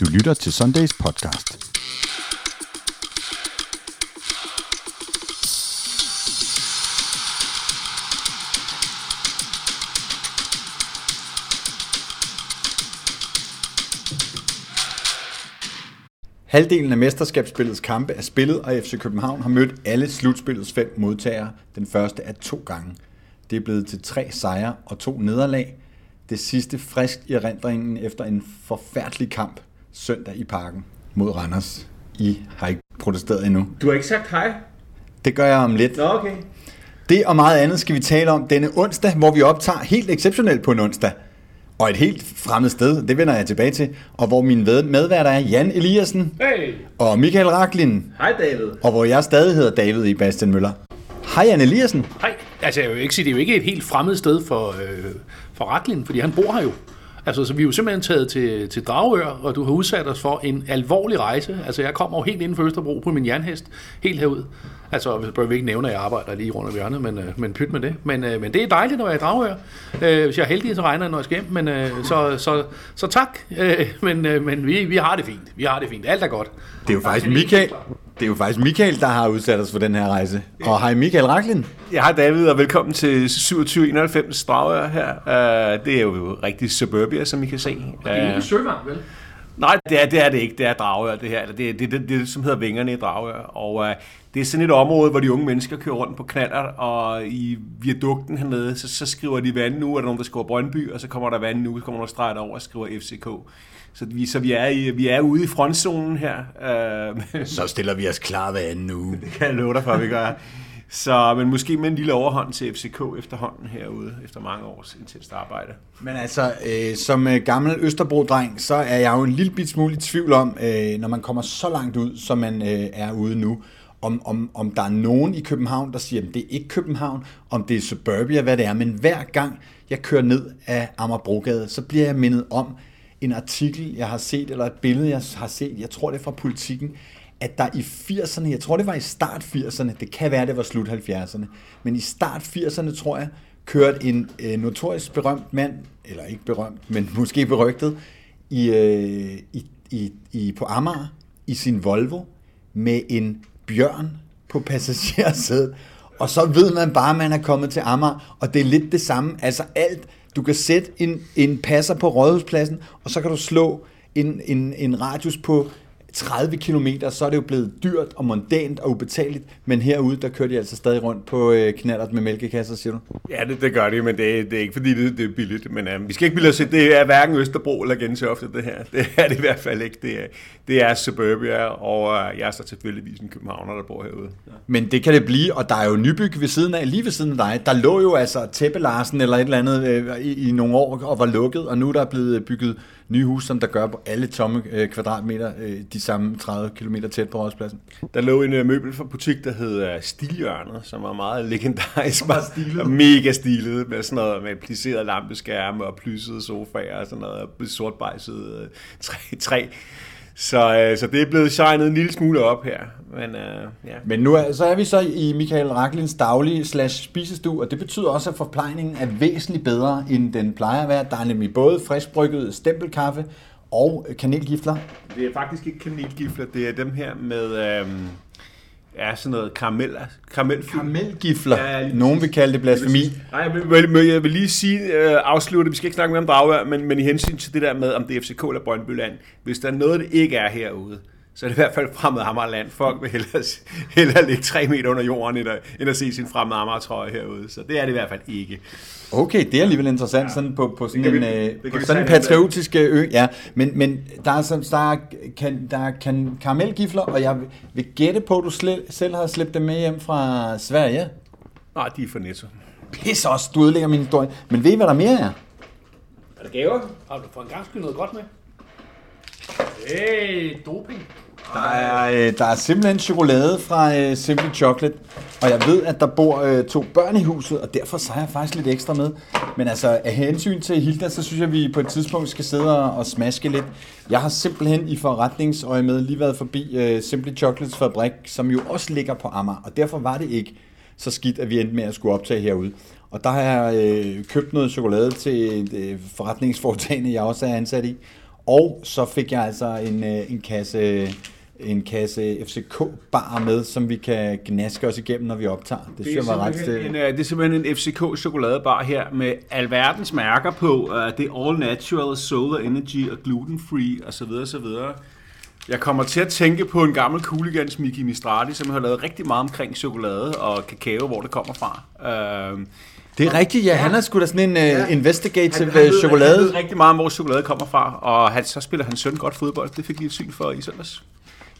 Du lytter til Sundays podcast. Halvdelen af mesterskabsspillets kampe er spillet, og FC København har mødt alle slutspillets fem modtagere. Den første er to gange. Det er blevet til tre sejre og to nederlag. Det sidste frisk i erindringen efter en forfærdelig kamp søndag i parken mod Randers. I har ikke protesteret endnu. Du har ikke sagt hej? Det gør jeg om lidt. Nå, okay. Det og meget andet skal vi tale om denne onsdag, hvor vi optager helt exceptionelt på en onsdag. Og et helt fremmed sted, det vender jeg tilbage til. Og hvor min medværter er Jan Eliassen Hey. og Michael Raklin. Hej David. Og hvor jeg stadig hedder David i Bastian Møller. Hej Jan Eliassen. Nej, altså jeg vil ikke sige, det er jo ikke et helt fremmed sted for, øh, for Raklin, fordi han bor her jo. Altså, så vi er jo simpelthen taget til, til Dragør, og du har udsat os for en alvorlig rejse. Altså, jeg kommer jo helt inden for Østerbro på min jernhest, helt herud. Altså, vi bør ikke nævne, at jeg arbejder lige rundt om hjørnet, men, øh, men pyt med det. Men, øh, men det er dejligt at være i Dragør. Øh, hvis jeg er heldig, så regner jeg, når jeg skal hjem. Men, så, så, så tak. Men men vi, vi har det fint. Vi har det fint. Alt er godt. Det er jo faktisk Michael, det er jo faktisk Michael, der har udsat os for den her rejse. Og hej Michael Raklin. Jeg har David, og velkommen til 2791 Dragør her. Uh, det er jo rigtig suburbia, som I kan se. Det er jo Uh, ikke Søvang, vel? nej, det er, det er det ikke. Det er Dragør, det her. Eller Det er det, det, det, som hedder Vingerne i Dragør. Og uh, det er sådan et område, hvor de unge mennesker kører rundt på knaller, og i viadukten hernede, så, så skriver de vand nu, er der nogen, der skriver Brøndby, og så kommer der vand nu, så kommer der streget over og skriver FCK. Så vi, så vi, er, i, vi er ude i frontzonen her. Uh, Så stiller vi os klar hver anden uge. kan jeg love dig for, at vi gør. Så, men måske med en lille overhånd til FCK efterhånden herude, efter mange års intenst arbejde. Men altså, øh, som øh, gammel Østerbro-dreng, så er jeg jo en lille bit smule i tvivl om, øh, når man kommer så langt ud, som man øh, er ude nu, om, om, om der er nogen i København, der siger, at det er ikke København, om det er suburbia, hvad det er. Men hver gang jeg kører ned af Amagerbrogade, så bliver jeg mindet om en artikel, jeg har set, eller et billede, jeg har set, jeg tror det er fra politikken, at der i 80'erne, jeg tror det var i start 80'erne, det kan være det var slut 70'erne, men i start 80'erne tror jeg, kørte en øh, notorisk berømt mand, eller ikke berømt, men måske berygtet, i, øh, i, i, i, på Amager i sin Volvo med en bjørn på passagersædet. Og så ved man bare, at man er kommet til Amager, og det er lidt det samme. Altså alt, du kan sætte en, en passer på Rådhuspladsen, og så kan du slå en, en, en radius på 30 km, så er det jo blevet dyrt og mondant og ubetaleligt, men herude, der kører de altså stadig rundt på øh, knallert med mælkekasser, siger du? Ja, det, det gør de, men det, er- det er ikke fordi, det, det er billigt. Men uh, vi skal ikke bilde os det er hverken Østerbro eller Gentofte, det her. Det er det i hvert fald ikke. Det er, det er suburbia, og uh, jeg er så tilfældigvis en københavner, der bor herude. Ja. Men det kan det blive, og der er jo nybyg ved siden af, lige ved siden af dig. Der lå jo altså Tæppe Larsen eller et eller andet øh, i, i nogle år og var lukket, og nu er der blevet bygget nye huse, som der gør på alle tomme øh, kvadratmeter øh, de samme 30 km tæt på Rådspladsen. Der lå en uh, møbelbutik, der hed uh, Stilhjørnet, som var meget legendarisk. Var stilet. Mega stilet, med sådan noget med pliserede lampeskærme og plyssede sofaer og sådan noget, og sortbejset uh, træ, træ. Så, uh, så det er blevet shined en lille smule op her. Men uh, ja. Men nu er, så er vi så i Michael Raklins daglige slash spisestue, og det betyder også, at forplejningen er væsentligt bedre, end den plejer at være. Der er nemlig både friskbrygget stempelkaffe og kanelgifler. Det er faktisk ikke kanelgifler, det er dem her med øhm, ja, sådan noget karamel, karamelfyld. Karamelgifler. Ja, lige Nogen vil kalde det blasfemi. Nej, jeg vil, vil, vil, jeg vil lige sige, øh, afslutte, vi skal ikke snakke mere om Dragør, men, men i hensyn til det der med, om det er FCK eller Brøndbyland, hvis der er noget, det ikke er herude, så er det i hvert fald fremmed Amagerland. Folk vil hellere, hellere ligge tre meter under jorden, end at, end at se sin fremmede Amager-trøje herude. Så det er det i hvert fald ikke. Okay, det er alligevel interessant sådan på, på sådan kan en, vi- øh, på sådan en patriotisk øh, ø. Ja, men, men der er, så, der er, kan, der er kan, karamelgifler, og jeg vil- vil gætte på, at du sle, selv har slæbt dem med hjem fra Sverige. Nej, de er for netto. Pis også, du ødelægger min historie. Men ved I, hvad der mere er? Er der gaver? Har du for en gang skyld noget godt med? Hey, doping. Der er, øh, der er simpelthen chokolade fra øh, Simply Chocolate, og jeg ved, at der bor øh, to børn i huset, og derfor så har jeg faktisk lidt ekstra med. Men altså, af hensyn til Hilda, så synes jeg, at vi på et tidspunkt skal sidde og, og smaske lidt. Jeg har simpelthen i forretningsøje med lige været forbi øh, Simply Chocolates fabrik, som jo også ligger på Amager, og derfor var det ikke så skidt, at vi endte med at skulle optage herude. Og der har jeg øh, købt noget chokolade til et øh, forretningsforetagende, jeg også er ansat i. Og så fik jeg altså en, øh, en kasse en kasse FCK-bar med, som vi kan gnaske os igennem, når vi optager. Det, det synes jeg var ret en, uh, Det er simpelthen en FCK-chokoladebar her med alverdens mærker på. Uh, det er all natural, solar energy og gluten-free osv. osv. Jeg kommer til at tænke på en gammel kooligans, Miki Mistrati, som har lavet rigtig meget omkring chokolade og kakao, hvor det kommer fra. Uh, det er rigtigt, ja. Han er sgu da sådan en ja. uh, investigative han, han ved, chokolade. Han ved rigtig meget om, hvor chokolade kommer fra, og han, så spiller han søn godt fodbold. Det fik vi et syn for i søndags.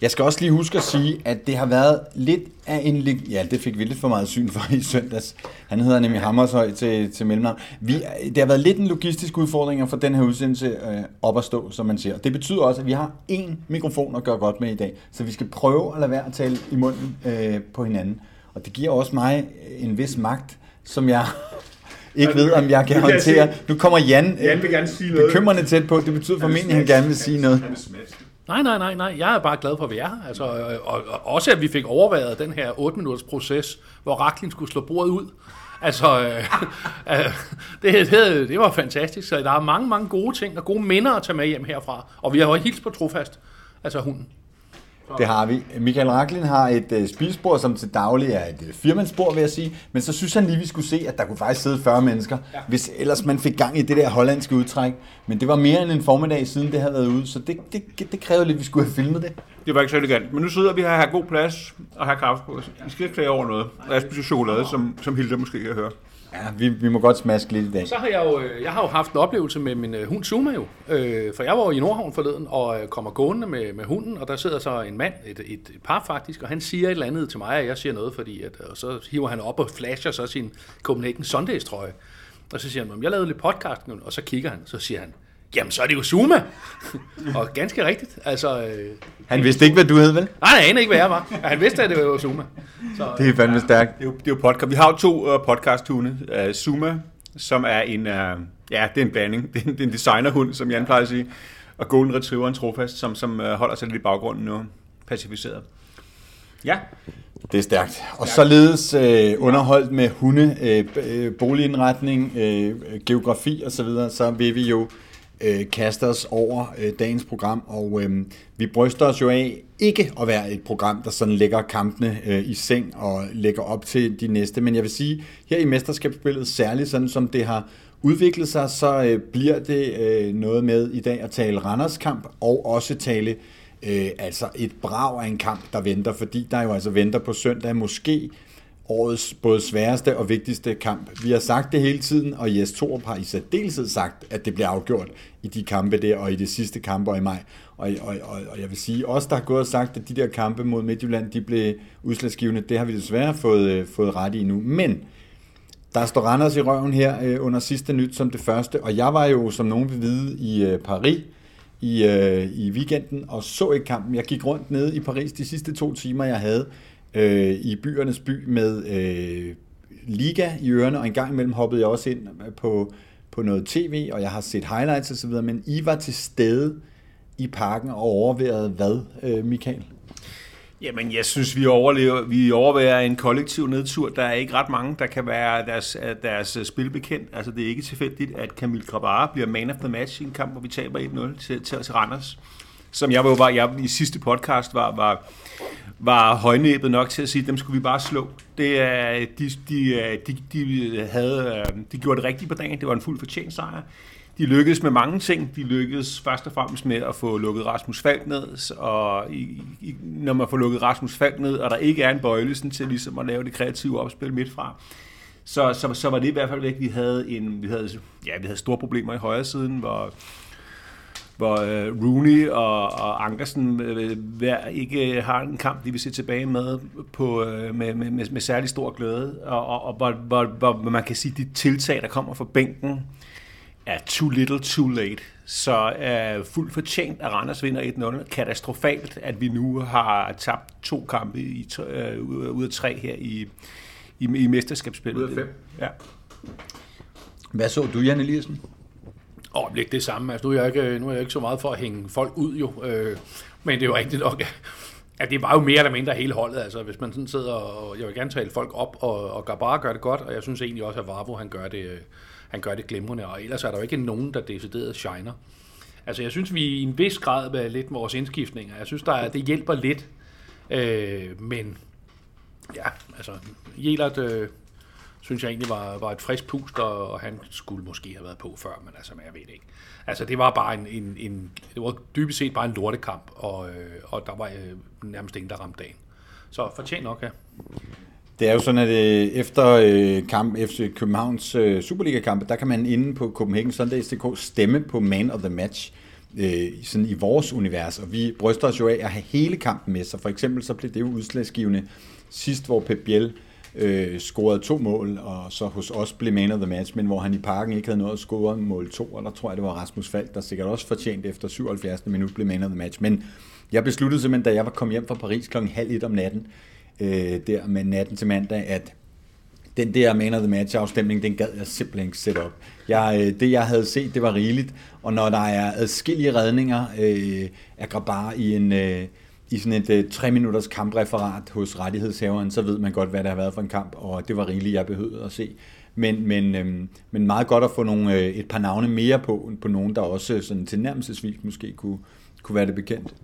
Jeg skal også lige huske at sige, at det har været lidt af en... Ja, det fik vi lidt for meget syn for i søndags. Han hedder nemlig Hammershøj til, til mellemnavn. Vi, det har været lidt en logistisk udfordring for den her udsendelse øh, op at stå, som man siger. Det betyder også, at vi har én mikrofon at gøre godt med i dag. Så vi skal prøve at lade være at tale i munden øh, på hinanden. Og det giver også mig en vis magt, som jeg ikke ved, om jeg kan håndtere. Nu kommer Jan, Jan vil gerne sige noget. bekymrende tæt på. Det betyder formentlig, at han gerne vil sige noget. Han er Nej, nej, nej, nej. Jeg er bare glad for, at vi er her. Altså, og, og, og også, at vi fik overvejet den her 8-minutters proces, hvor Raklin skulle slå bordet ud. Altså, øh, øh, det, det, det var fantastisk. Så der er mange, mange gode ting og gode minder at tage med hjem herfra. Og vi har jo hilst på trofast, altså hunden. Det har vi. Michael Raklin har et uh, spisbord, som til daglig er et uh, firmandsbord, vil jeg sige. Men så synes han lige, vi skulle se, at der kunne faktisk sidde 40 mennesker, ja. hvis ellers man fik gang i det der hollandske udtræk. Men det var mere end en formiddag siden, det havde været ude, så det, det, det krævede lidt, at vi skulle have filmet det. Det var ikke så elegant. Men nu sidder vi her og har god plads og har kaffe på. Vi skal ikke klage over noget. Og jeg spiser chokolade, som, som Hilda måske kan høre. Ja, vi, vi må godt smaske lidt i dag. Så har jeg jo, øh, jeg har jo haft en oplevelse med min øh, hund Zuma jo. Øh, for jeg var jo i Nordhavn forleden og øh, kommer gående med, med hunden, og der sidder så en mand, et, et, et par faktisk, og han siger et eller andet til mig, og jeg siger noget, fordi at, og så hiver han op og flasher så sin Copenhagen Sundays trøje. Og så siger han, jeg lavede lidt podcast, nu, og så kigger han, så siger han, jamen så er det jo Zuma. og ganske rigtigt. Altså, øh, han vidste ikke, hvad du hed, vel? Nej, han anede ikke, hvad jeg var. Han vidste, at det var Zuma. Så, det er fandme stærkt. Det er jo, det er jo podcast. Vi har jo to uh, podcast-hunde. Uh, Zuma, som er en, uh, ja, det er en blanding. Det er en, det er en designerhund, som Jan plejer at sige. Og Golden Retriever, en trofast, som, som uh, holder sig lidt i baggrunden nu. Pacificeret. Ja. Det er stærkt. Og således øh, underholdt med hunde, øh, boligindretning, øh, geografi osv., så, videre, så vil vi jo øh, kaste os over øh, dagens program, og øh, vi bryster os jo af ikke at være et program, der sådan lægger kampene øh, i seng og lægger op til de næste, men jeg vil sige, her i mesterskabsspillet, særligt sådan som det har udviklet sig, så øh, bliver det øh, noget med i dag at tale Randers kamp, og også tale øh, altså et brag af en kamp, der venter, fordi der jo altså venter på søndag måske årets både sværeste og vigtigste kamp. Vi har sagt det hele tiden, og Jes Torup har i særdeleshed sagt, at det bliver afgjort i de kampe der, og i de sidste kampe i maj. Og, og, og, og jeg vil sige, os der har gået og sagt, at de der kampe mod Midtjylland, de blev udslagsgivende, det har vi desværre fået, øh, fået ret i nu. Men der står Randers i røven her øh, under sidste nyt som det første, og jeg var jo, som nogen vil vide, i øh, Paris i, øh, i weekenden og så ikke kampen. Jeg gik rundt nede i Paris de sidste to timer, jeg havde øh, i byernes by med øh, liga i ørerne, og en gang imellem hoppede jeg også ind på, på noget tv, og jeg har set highlights osv., men I var til stede i parken og overværede hvad, øh, Michael? Jamen, jeg synes, vi, overlever, vi overværer en kollektiv nedtur. Der er ikke ret mange, der kan være deres, deres spil bekendt. Altså, det er ikke tilfældigt, at Camille Grabara bliver man of the match i en kamp, hvor vi taber 1-0 til, til, til Randers. Som jeg var, jeg i sidste podcast var, var, var højnæbet nok til at sige, at dem skulle vi bare slå. Det er, de, de, de, de, havde, øh, de gjorde det rigtigt på dagen. Det var en fuld fortjent sejr. De lykkedes med mange ting. De lykkedes først og fremmest med at få lukket Rasmus Falk ned, og i, i, når man får lukket Rasmus Falk ned, og der ikke er en bøjlesen til ligesom at lave det kreative opspil midt fra, så, så, så var det i hvert fald væk. Vi havde, en, vi havde, ja, vi havde store problemer i højre siden, hvor hvor øh, Rooney og, og Ankersen øh, hver ikke har en kamp, de vil se tilbage med på, øh, med, med, med, med særlig stor glæde, og, og, og hvor, hvor, hvor man kan sige, at de tiltag, der kommer fra bænken, er too little, too late. Så er fuldt fortjent, at Randers vinder 1-0. Katastrofalt, at vi nu har tabt to kampe i, øh, ud af tre her i, i, i mesterskabsspillet. Ud af fem. Ja. Hvad så du, Jan Eliassen? Og det det samme. Altså, nu, er jeg ikke, nu er jeg ikke så meget for at hænge folk ud, jo. Øh, men det er jo rigtigt nok, at det var jo mere eller mindre hele holdet. Altså, hvis man sådan sidder og... Jeg vil gerne tale folk op, og, og Gabara gør det godt, og jeg synes egentlig også, at Varvo, han gør det, han gør det glimrende. Og ellers er der jo ikke nogen, der decideret shiner. Altså, jeg synes, vi i en vis grad med lidt vores indskiftninger. Jeg synes, der er, det hjælper lidt. Øh, men ja, altså, Jelert øh, synes jeg egentlig var, var et frisk pust, og, og han skulle måske have været på før, men altså, jeg ved det ikke. Altså, det var bare en, en, en det var dybest set bare en lortekamp, og, øh, og der var øh, nærmest ingen, der ramte dagen. Så fortjent nok, ja. Det er jo sådan, at øh, efter øh, kamp, efter Københavns øh, Superliga-kampe, der kan man inde på Copenhagen Sundays.dk stemme på Man of the Match øh, sådan i vores univers, og vi bryster os jo af at have hele kampen med, så for eksempel så blev det jo udslagsgivende sidst, hvor Pep Biel øh, scorede to mål, og så hos os blev man of the match, men hvor han i parken ikke havde noget at score mål to, og der tror jeg, det var Rasmus Falk, der sikkert også fortjent efter 77. minut blev man of the match. Men jeg besluttede simpelthen, da jeg var kommet hjem fra Paris klokken halv et om natten, øh, der med natten til mandag, at den der Man of the Match afstemning, den gad jeg simpelthen ikke sætte op. Jeg, øh, det jeg havde set, det var rigeligt, og når der er adskillige redninger øh, af Grabar i en... Øh, i sådan et uh, tre minutters kampreferat hos rettighedshaveren, så ved man godt, hvad der har været for en kamp, og det var rigeligt, jeg behøvede at se. Men, men, øhm, men meget godt at få nogle, øh, et par navne mere på, på nogen, der også øh, sådan tilnærmelsesvis måske kunne, kunne være det bekendt.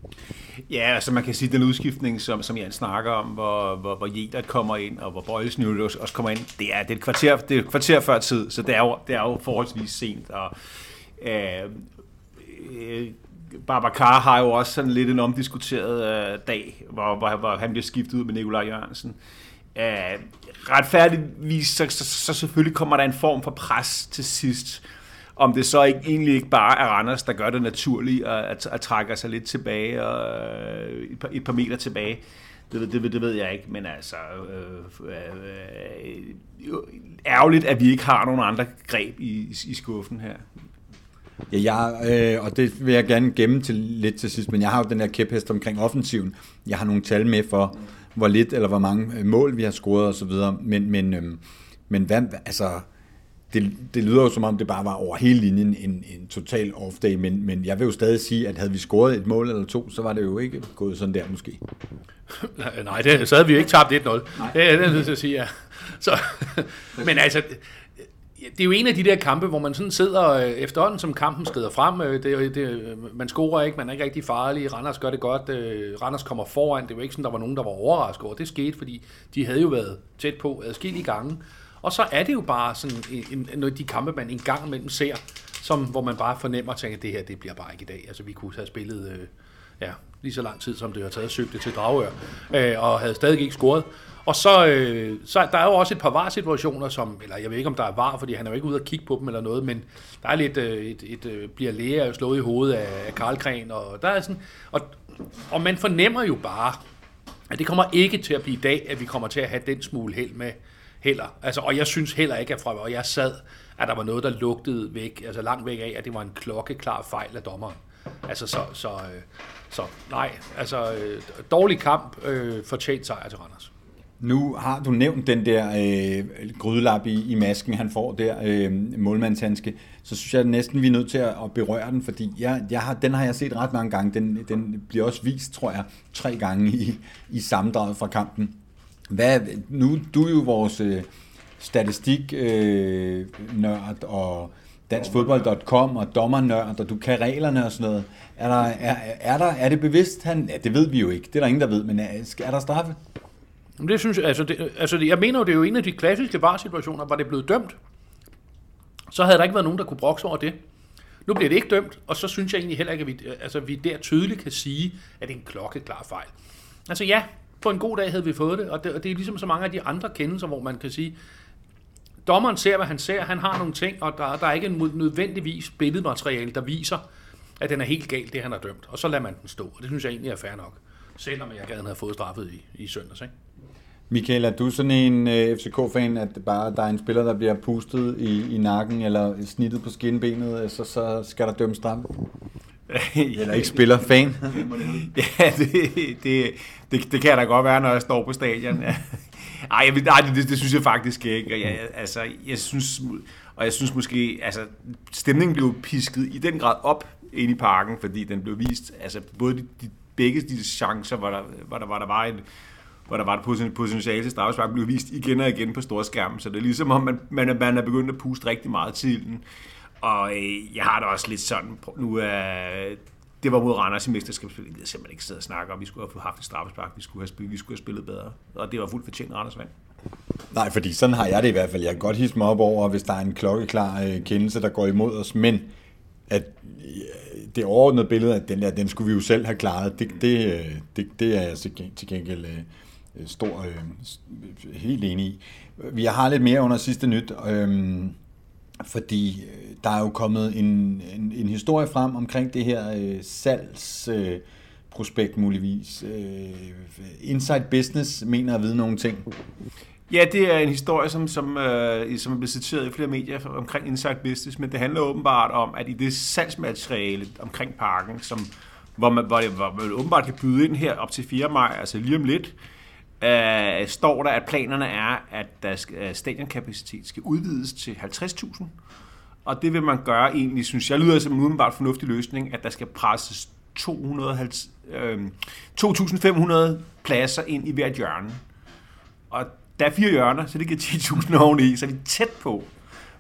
Ja, altså man kan sige, den udskiftning, som, som Jan snakker om, hvor, hvor, hvor Jedert kommer ind, og hvor Bøjelsen nu også kommer ind, det er, det er, et, kvarter, det er et kvarter før tid, så det er jo, det er jo forholdsvis sent. Og, øh, øh, Babacar har jo også sådan lidt en omdiskuteret øh, dag, hvor, hvor, hvor han bliver skiftet ud med Nikolaj Jørgensen. Øh, retfærdigvis, så, så, så selvfølgelig kommer der en form for pres til sidst. Om det så ikke, egentlig ikke bare er Randers, der gør det naturligt at, at, at trække sig lidt tilbage, og, øh, et, par, et par meter tilbage. Det, det, det ved jeg ikke, men altså øh, øh, øh, ærgerligt, at vi ikke har nogen andre greb i, i skuffen her. Ja, jeg, øh, og det vil jeg gerne gemme til lidt til sidst, men jeg har jo den her kæphest omkring offensiven. Jeg har nogle tal med for, hvor lidt eller hvor mange øh, mål vi har scoret og så videre, men, men, øh, men hvad, altså, det, det lyder jo som om, det bare var over hele linjen en, en total off-day, men, men jeg vil jo stadig sige, at havde vi scoret et mål eller to, så var det jo ikke gået sådan der måske. Nej, det, så havde vi jo ikke tabt 1-0. Det, det er det, jeg sige, ja. Så, men altså, det er jo en af de der kampe, hvor man sådan sidder øh, efterhånden, som kampen skrider frem. Øh, det, det, man scorer ikke, man er ikke rigtig farlig. Randers gør det godt. Øh, Randers kommer foran. Det er ikke sådan, der var nogen, der var overrasket over. Det skete, fordi de havde jo været tæt på adskillige gange. Og så er det jo bare sådan en, en, de kampe, man en gang imellem ser, som, hvor man bare fornemmer og tænker, at det her det bliver bare ikke i dag. Altså vi kunne have spillet øh, ja, lige så lang tid, som det har taget at det til Dragør, øh, og havde stadig ikke scoret. Og så, øh, så der er jo også et par var-situationer, som, eller jeg ved ikke, om der er var, fordi han er jo ikke ude at kigge på dem eller noget, men der er lidt, øh, et, et, et, bliver læger slået i hovedet af, af Karl Kren, og der er sådan, og, og man fornemmer jo bare, at det kommer ikke til at blive i dag, at vi kommer til at have den smule held med heller. Altså, og jeg synes heller ikke, at fra, og jeg sad, at der var noget, der lugtede væk, altså langt væk af, at det var en klokkeklar fejl af dommeren. Altså, så, så, øh, så nej, altså, øh, dårlig kamp, øh, fortjent sejr til Randers. Nu har du nævnt den der øh, grydelap i, i masken, han får der, øh, målmandshandske, så synes jeg næsten, vi er nødt til at, at berøre den, fordi jeg, jeg har, den har jeg set ret mange gange. Den, den bliver også vist, tror jeg, tre gange i, i sammendraget fra kampen. Hvad, nu, du er jo vores øh, statistik øh, og danskfodbold.com og dommernørd, og du kan reglerne og sådan noget. Er, der, er, er, der, er det bevidst? Han, ja, det ved vi jo ikke. Det er der ingen, der ved, men øh, er, er der straffe? Det synes jeg, altså, det, altså jeg mener jo, det er jo en af de klassiske var-situationer, var det blevet dømt, så havde der ikke været nogen, der kunne brokse over det. Nu bliver det ikke dømt, og så synes jeg egentlig heller ikke, at vi, øh, altså, vi der tydeligt kan sige, at det er en klokkeklar fejl. Altså ja, på en god dag havde vi fået det, og det, og det er ligesom så mange af de andre kendelser, hvor man kan sige, dommeren ser, hvad han ser, han har nogle ting, og der, der er ikke nødvendigvis billedmateriale, der viser, at den er helt galt, det han har dømt. Og så lader man den stå, og det synes jeg egentlig er fair nok. Selvom jeg gerne havde fået straffet i, i søndags, ikke? Michael, er du sådan en uh, øh, FCK-fan, at bare der er en spiller, der bliver pustet i, i nakken eller snittet på skinbenet, så, så skal der dømmes straf? eller ikke spiller fan? ja, det, det, det, det kan da godt være, når jeg står på stadion. Ej, jeg, nej det, det, synes jeg faktisk ikke. Jeg, altså, jeg synes, og jeg synes måske, altså, stemningen blev pisket i den grad op ind i parken, fordi den blev vist, altså både de, de begge de chancer, hvor der, hvor der, hvor der var en hvor der var et potentiale til straffespark, blev vist igen og igen på store skærm. Så det er ligesom om, man, man, man er begyndt at puste rigtig meget til den. Og øh, jeg har det også lidt sådan, nu er det var mod Randers i mesterskabsspillet. Jeg simpelthen ikke sidde og snakke om, vi skulle have haft et straffespark, vi skulle have spillet, vi skulle have spillet bedre. Og det var fuldt fortjent Randers vand. Nej, fordi sådan har jeg det i hvert fald. Jeg kan godt hisse mig op over, hvis der er en klokkeklar øh, kendelse, der går imod os, men at øh, det overordnede billede, at den der, den skulle vi jo selv have klaret, det, det, øh, det, det er jeg til gengæld stor, helt enig i. Vi har lidt mere under sidste nyt, øhm, fordi øh, der er jo kommet en, en, en historie frem omkring det her øh, salgsprospekt øh, muligvis. Inside Business mener at vide nogle ting. Ja, det er en historie, som, som, øh, som er blevet citeret i flere medier omkring Inside Business, men det handler åbenbart om, at i det salgsmateriale omkring parken, som, hvor, man, hvor, det, hvor man åbenbart kan byde ind her op til 4. maj, altså lige om lidt, øh, står der, at planerne er, at der skal, øh, stadionkapacitet skal udvides til 50.000, og det vil man gøre egentlig, synes jeg, lyder som en udenbart fornuftig løsning, at der skal presses 250, øh, 2.500 pladser ind i hvert hjørne. Og der er fire hjørner, så det giver 10.000 oveni, så vi er tæt på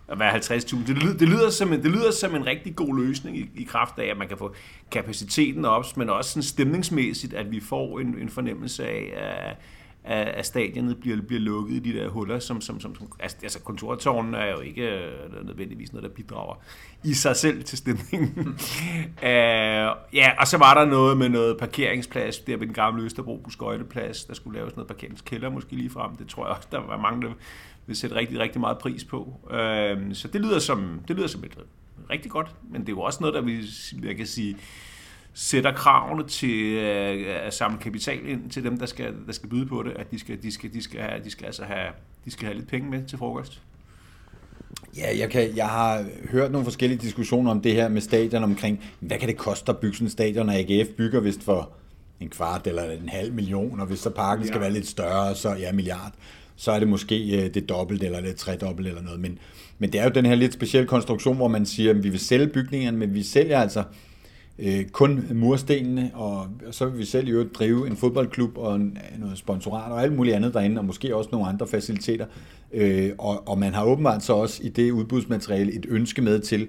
at være 50.000. Det, lyder, det, lyder som en, det lyder som en rigtig god løsning i, i kraft af, at man kan få kapaciteten op, men også sådan stemningsmæssigt, at vi får en, en fornemmelse af, uh, at, at stadionet bliver, bliver lukket i de der huller, som, som, som, som altså, altså kontortårnen er jo ikke øh, nødvendigvis noget, der bidrager i sig selv til stemningen. uh, ja, og så var der noget med noget parkeringsplads, der ved den gamle Østerbro skøjteplads, der skulle laves noget parkeringskælder måske lige frem. Det tror jeg også, der var mange, der vil sætte rigtig, rigtig meget pris på. Uh, så det lyder som, det lyder som et rigtig godt, men det er jo også noget, der vil, jeg kan sige, sætter kravene til øh, at samle kapital ind til dem, der skal, der skal byde på det, at de skal, de skal, de skal, have, de skal altså have, de skal have lidt penge med til frokost. Ja, jeg, kan, jeg har hørt nogle forskellige diskussioner om det her med stadion omkring, hvad kan det koste at bygge sådan en stadion, og AGF bygger vist for en kvart eller en halv million, og hvis så parken ja. skal være lidt større, så ja, milliard, så er det måske øh, det dobbelt eller det tredobbelt eller noget. Men, men det er jo den her lidt specielle konstruktion, hvor man siger, at vi vil sælge bygningerne, men vi sælger altså øh, kun murstenene, og så vil vi selv i øvrigt drive en fodboldklub og en, noget sponsorat og alt muligt andet derinde, og måske også nogle andre faciliteter. Øh, og, og man har åbenbart så også i det udbudsmateriale et ønske med til,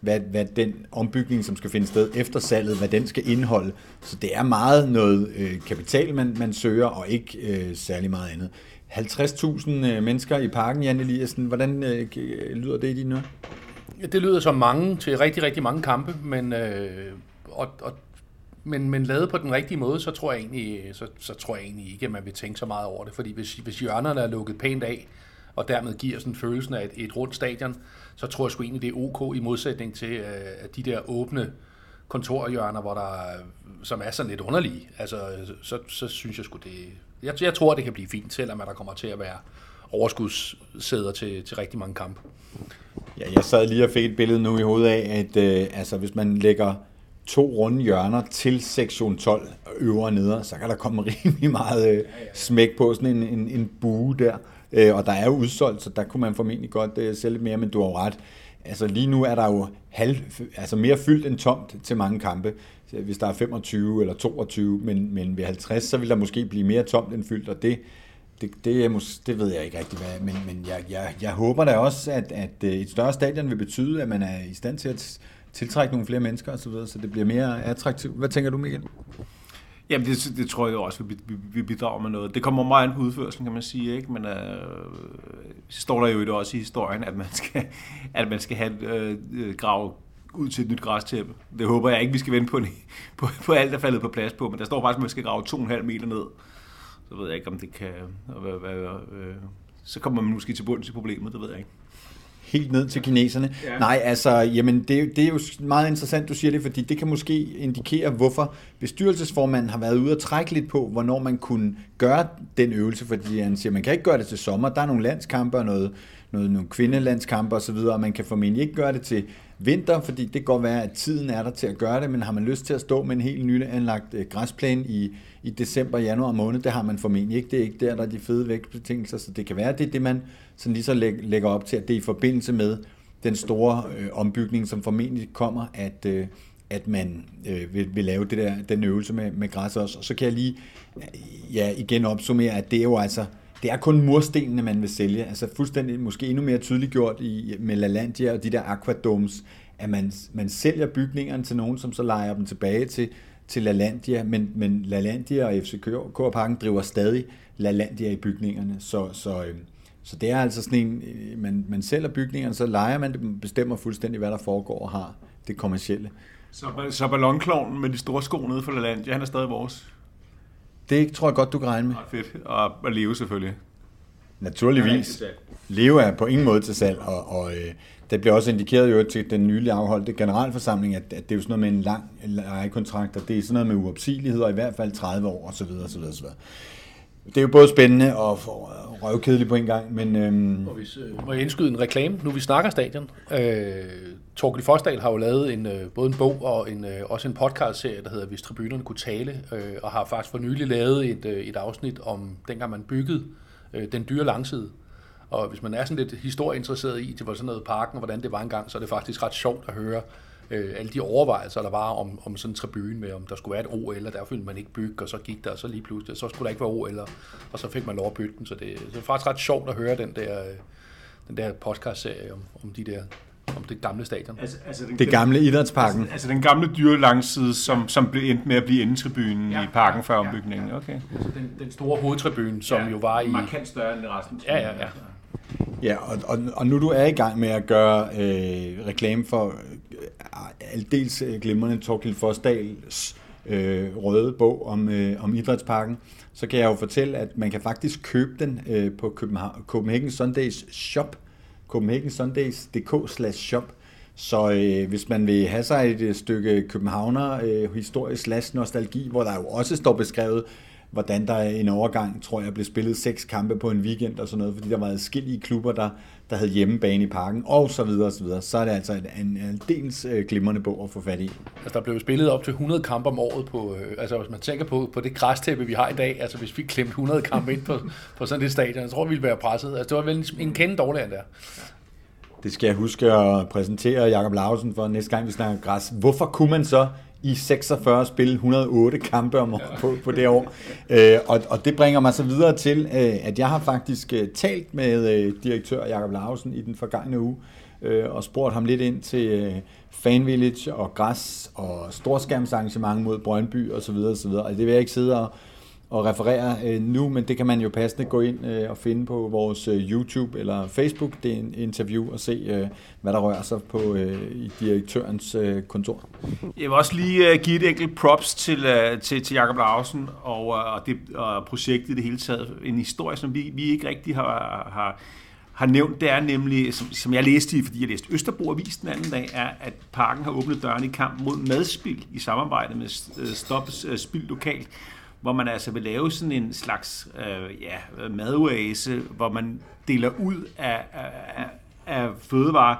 hvad, hvad den ombygning, som skal finde sted efter salget, hvad den skal indeholde. Så det er meget noget øh, kapital, man, man søger, og ikke øh, særlig meget andet. 50.000 øh, mennesker i parken, Jan Eliassen. Hvordan øh, lyder det i dine ører? Det lyder som mange til rigtig, rigtig mange kampe, men, øh, og, og, men, men lavet på den rigtige måde, så tror, jeg egentlig, så, så tror jeg egentlig ikke, at man vil tænke så meget over det. Fordi hvis, hvis hjørnerne er lukket pænt af, og dermed giver sådan følelsen af et, et rundt stadion, så tror jeg sgu egentlig, det er ok i modsætning til øh, at de der åbne kontorhjørner, hvor der, som er sådan lidt underlige. Altså, så, så synes jeg sgu det... Jeg, jeg tror, det kan blive fint, selvom at der kommer til at være overskudssæder til, til rigtig mange kampe. Ja, jeg sad lige og fik et billede nu i hovedet af, at øh, altså, hvis man lægger to runde hjørner til sektion 12 øvre og nede, så kan der komme rimelig meget øh, smæk på sådan en, en, en bue der. Øh, og der er jo udsolgt, så der kunne man formentlig godt øh, sælge lidt mere, men du har jo ret. Altså lige nu er der jo halv, altså mere fyldt end tomt til mange kampe. Hvis der er 25 eller 22, men, men ved 50, så vil der måske blive mere tomt end fyldt, og det, det, det, er mås- det ved jeg ikke rigtig, hvad, men, men jeg, jeg, jeg håber da også, at, at øh, et større stadion vil betyde, at man er i stand til at tiltrække nogle flere mennesker osv., så, videre, så det bliver mere attraktivt. Hvad tænker du, Michael? Jamen, det, det tror jeg også, vi, vi, vi bidrager med noget. Det kommer meget an på udførelsen, kan man sige, ikke? Men øh, står der jo det også i historien, at man skal, at man skal have øh, grave ud til et nyt græstæppe. Det håber jeg ikke, vi skal vente på, på, på alt, der faldet på plads på, men der står faktisk, at man skal grave 2,5 meter ned så ved jeg ikke, om det kan være, være øh, så kommer man måske til bunds i problemet, det ved jeg ikke. Helt ned til kineserne. Ja. Nej, altså, jamen, det, det er jo meget interessant, du siger det, fordi det kan måske indikere, hvorfor bestyrelsesformanden har været ude og trække lidt på, hvornår man kunne gøre den øvelse, fordi han siger, man kan ikke gøre det til sommer, der er nogle landskampe og noget, noget, nogle kvindelandskampe osv., og man kan formentlig ikke gøre det til vinter, fordi det kan godt være, at tiden er der til at gøre det, men har man lyst til at stå med en helt nylig anlagt øh, græsplæne i, i december, januar måned, det har man formentlig ikke. Det er ikke der, der er de fede vækstbetingelser, så det kan være, det er det, man sådan lige så lægger op til, at det er i forbindelse med den store øh, ombygning, som formentlig kommer, at, øh, at man øh, vil, vil lave det der, den øvelse med, med græs også. Og så kan jeg lige øh, ja, igen opsummere, at det er jo altså det er kun murstenene, man vil sælge. Altså fuldstændig, måske endnu mere tydeligt gjort i, med LaLandia og de der aquadomes, at man, man sælger bygningerne til nogen, som så lejer dem tilbage til, til LaLandia, men, men LaLandia og FCK Parken driver stadig LaLandia i bygningerne, så, så, øhm, så det er altså sådan en, øh, man, man sælger bygningerne, så lejer man dem, bestemmer fuldstændig, hvad der foregår og har det kommercielle. Så, så ballonklovnen med de store sko nede for LaLandia, han er stadig vores? Det tror jeg godt, du kan regne med. Ja, fedt. Og, og leve selvfølgelig. Naturligvis. Leve er på ingen måde til salg, og, og øh, det bliver også indikeret jo til den nylige afholdte generalforsamling, at, at det er jo sådan noget med en lang lejekontrakt, og det er sådan noget med uopsigelighed, og i hvert fald 30 år osv. osv., osv. Det er jo både spændende og røvkedeligt på en gang, men... Øhm... Og hvis, øh, må jeg indskyde en reklame, nu vi snakker stadion. Øh, Torkel Forsdal har jo lavet en, øh, både en bog og en, øh, også en podcast-serie, der hedder Hvis tribunerne kunne tale, øh, og har faktisk for nylig lavet et, øh, et afsnit om dengang man byggede øh, den dyre langside. Og hvis man er sådan lidt historieinteresseret i, til sådan noget parken, og hvordan det var engang, så er det faktisk ret sjovt at høre øh, alle de overvejelser, der var om, om sådan en tribune med, om der skulle være et OL, og der ville man ikke bygge, og så gik der, og så lige pludselig, så skulle der ikke være OL, og, og så fik man lov at bygge den. Så det, så det er faktisk ret sjovt at høre den der, øh, den der podcast-serie om, om de der om det gamle stadion. Altså, altså den, det gamle idrætsparken. Altså, altså den gamle dyre langside, som, som blev endt med at blive indetribunen ja, i parken før ombygningen. Okay. Altså den, den store hovedtribune, som ja, jo var i... Markant større end resten. Ja, ja, ja. Ja, og, og, og nu du er i gang med at gøre øh, reklame for aldeles øh, glimrende Torkild Fosdals øh, røde bog om, øh, om idrætsparken, så kan jeg jo fortælle, at man kan faktisk købe den øh, på København, Copenhagen Sundays shop, copenhagensundays.dk slash shop. Så øh, hvis man vil have sig et øh, stykke københavner øh, historisk slash nostalgi, hvor der jo også står beskrevet, hvordan der en overgang, tror jeg, blev spillet seks kampe på en weekend og sådan noget, fordi der var adskillige klubber, der, der havde hjemmebane i parken, og så videre og så videre. Så er det altså en, en aldeles øh, glimrende bog at få fat i. Altså, der blev spillet op til 100 kampe om året på, øh, altså hvis man tænker på, på det græstæppe, vi har i dag, altså hvis vi klemte 100 kampe ind på, på sådan et stadion, jeg tror, vi ville være presset. Altså, det var vel en, en kende dårligere der. Det skal jeg huske at præsentere Jakob Lausen for næste gang, vi snakker græs. Hvorfor kunne man så i 46 spil, 108 kampe om året på, på det år. Øh, og, og det bringer mig så videre til, øh, at jeg har faktisk øh, talt med øh, direktør Jakob Larsen i den forgangne uge, øh, og spurgt ham lidt ind til øh, Fan Village og græs og storskærmsarrangement mod Brøndby osv. osv. Og det vil jeg ikke sidde og at referere øh, nu, men det kan man jo passende gå ind øh, og finde på vores øh, YouTube eller Facebook, det er en interview, og se, øh, hvad der rører sig på øh, i direktørens øh, kontor. Jeg vil også lige øh, give et enkelt props til, øh, til, til Jakob Larsen og, øh, og, det, og projektet i det hele taget. En historie, som vi, vi ikke rigtig har, har har nævnt, det er nemlig, som, som jeg læste i, fordi jeg læste Østerbro Avis den anden dag, er, at parken har åbnet døren i kamp mod madspil i samarbejde med øh, Stop øh, Spild Lokalt hvor man altså vil lave sådan en slags øh, ja, madoase, hvor man deler ud af, af, af fødevarer,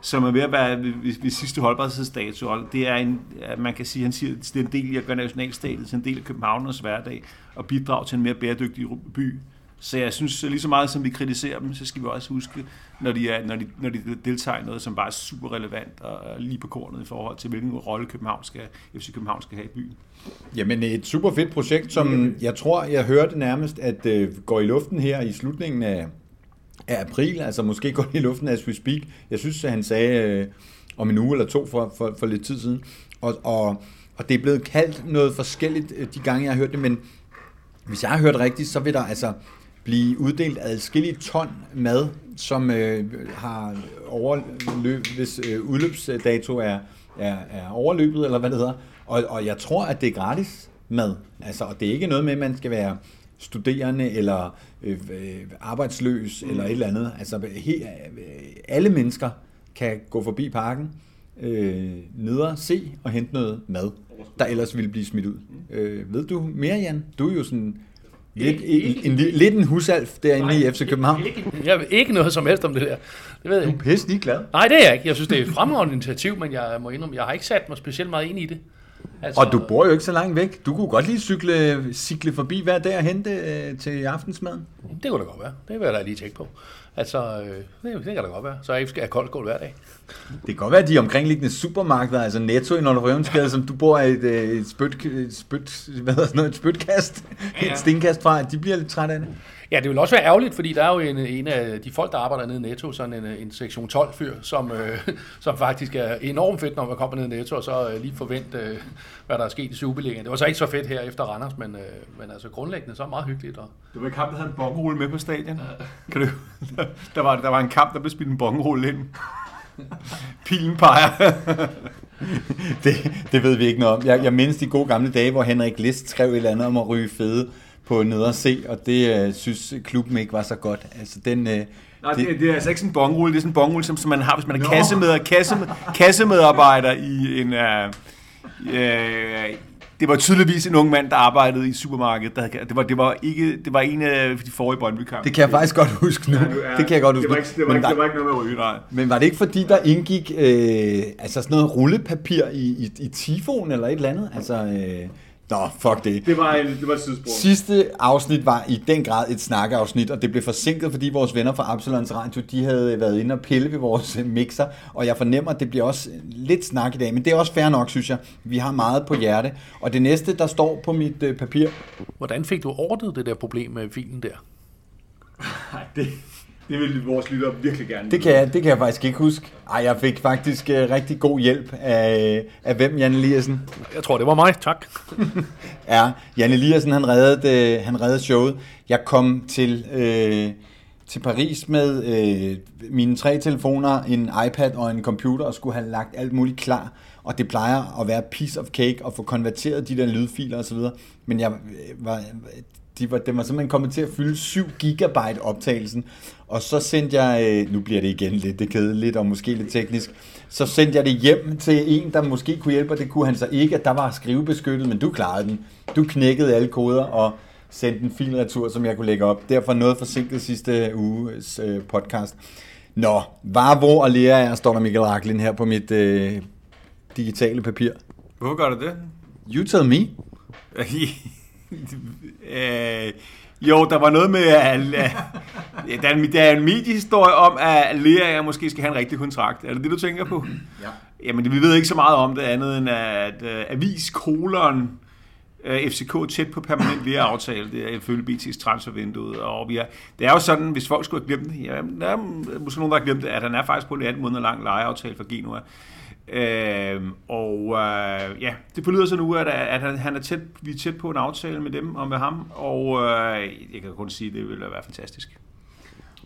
som er ved at være ved, ved sidste holdbarhedsdato. Det er en, man kan sige, han siger, det er en del af at gøre det er en del af Københavners hverdag og bidrage til en mere bæredygtig by. Så jeg synes, lige så meget som vi kritiserer dem, så skal vi også huske, når de, er, når de, når de deltager i noget, som bare er super relevant og lige på kornet i forhold til, hvilken rolle København skal, FC København skal have i byen. Jamen et super fedt projekt, som jeg tror, jeg hørte nærmest, at øh, går i luften her i slutningen af, af april, altså måske går det i luften as we speak. Jeg synes, at han sagde øh, om en uge eller to for, for, for lidt tid siden. Og, og, og det er blevet kaldt noget forskelligt øh, de gange, jeg har hørt det, men hvis jeg har hørt rigtigt, så vil der altså blive uddelt adskillige ton mad, som øh, har overløb, hvis øh, udløbsdato er, er, er overløbet, eller hvad det hedder. Og, og jeg tror, at det er gratis mad. Altså, og det er ikke noget med, at man skal være studerende eller øh, øh arbejdsløs mm. eller et eller andet. Altså, he, øh, alle mennesker kan gå forbi parken, øh, ned og se og hente noget mad, der ellers ville blive smidt ud. Mm. Øh, ved du mere, Jan? Du er jo sådan Lidt, ikke, en, en, lidt en husalf derinde nej, i FC København. Ikke, jeg ved ikke noget som helst om det der. Det ved jeg du er pisse glad. Nej, det er jeg ikke. Jeg synes, det er et fremragende initiativ, men jeg må indrømme, jeg har ikke sat mig specielt meget ind i det. Altså, og du bor jo ikke så langt væk. Du kunne godt lige cykle, cykle forbi hver dag og hente øh, til aftensmaden. Det kunne da godt være. Det vil jeg da lige tænke på. Altså, øh, det, det kan da godt være. Så jeg ikke skal have koldskål hver dag. Det kan godt være, at de omkringliggende supermarkeder, altså Netto i Nordre Røvensgade, som du bor i et, øh, et, spyt, et, spyt, hvad hedder noget, et spytkast, ja. et stenkast fra, de bliver lidt trætte af det. Ja, det vil også være ærgerligt, fordi der er jo en, en af de folk, der arbejder nede i Netto, sådan en, en sektion 12-fyr, som, øh, som faktisk er enormt fedt, når man kommer ned i Netto, og så øh, lige forvente, øh, hvad der er sket i Superligaen. Det var så ikke så fedt her efter Randers, men, øh, men altså grundlæggende så meget hyggeligt. Og... Det var ikke ham, der havde en bongerulle med på stadion. Kan du, der, var, der var en kamp, der blev spillet en bongerulle ind. Pilen peger. det, det ved vi ikke noget om. Jeg, jeg mindes de gode gamle dage, hvor Henrik List skrev et eller andet om at ryge fede på nedre C, og det øh, synes klubben ikke var så godt. Altså den, øh, Nej, det, det, er altså ikke sådan en bongrulle, det er sådan en bongrulle, som, som man har, hvis man er kassemed, kasse, kassemedarbejder i en... Øh, øh, det var tydeligvis en ung mand, der arbejdede i supermarkedet. Der, det, var, det, var ikke, det var en af de forrige brøndby Det kan jeg faktisk godt huske nu. Ja, ja, det kan jeg godt huske det var ikke, det var, ikke, det var ikke noget med ryge, nej. Men var det ikke fordi, der indgik øh, altså sådan noget rullepapir i, i, i tifoen eller et eller andet? Altså... Øh, Nå, fuck det. Det var, en, det var et sidespor. Sidste afsnit var i den grad et snakkeafsnit, og det blev forsinket, fordi vores venner fra Absalons Radio, de havde været inde og pille ved vores mixer, og jeg fornemmer, at det bliver også lidt snak i dag, men det er også fair nok, synes jeg. Vi har meget på hjerte. Og det næste, der står på mit øh, papir... Hvordan fik du ordnet det der problem med filen der? Nej, det, det vil vores lyttere virkelig gerne. Det kan, jeg, det kan jeg faktisk ikke huske. Ej, jeg fik faktisk uh, rigtig god hjælp af, af hvem, Jan Eliassen? Jeg tror, det var mig. Tak. ja, Jan Eliassen, han reddede, uh, han reddede showet. Jeg kom til, uh, til Paris med uh, mine tre telefoner, en iPad og en computer, og skulle have lagt alt muligt klar. Og det plejer at være piece of cake at få konverteret de der lydfiler osv. Men jeg var, de var, den var simpelthen kommet til at fylde 7 gigabyte optagelsen, og så sendte jeg, øh, nu bliver det igen lidt det kedeligt og måske lidt teknisk, så sendte jeg det hjem til en, der måske kunne hjælpe, og det kunne han så ikke, at der var skrivebeskyttet, men du klarede den. Du knækkede alle koder og sendte en fin retur, som jeg kunne lægge op. Derfor noget forsinket sidste uges øh, podcast. Nå, var hvor og lære er, står der Michael Raklin her på mit øh, digitale papir. Hvorfor gør du det? You tell me. øh, jo, der var noget med, at, at der, er en, der er en mediehistorie om, at Lea måske skal have en rigtig kontrakt. Er det det, du tænker på? Ja. Jamen, vi ved ikke så meget om det andet, end at uh, avis kolon uh, øh, FCK tæt på permanent lea aftale, det er ifølge BT's transfervindue. Og vi er, det er jo sådan, hvis folk skulle have glemt det, ja, der er måske nogen, der har glemt det, at han er faktisk på en 18 måneder lang lejeaftale for Genua. Øh, og øh, ja, det forlyder så nu, at, at han, han er tæt, vi er tæt på en aftale med dem og med ham, og øh, jeg kan kun sige, at det ville være fantastisk.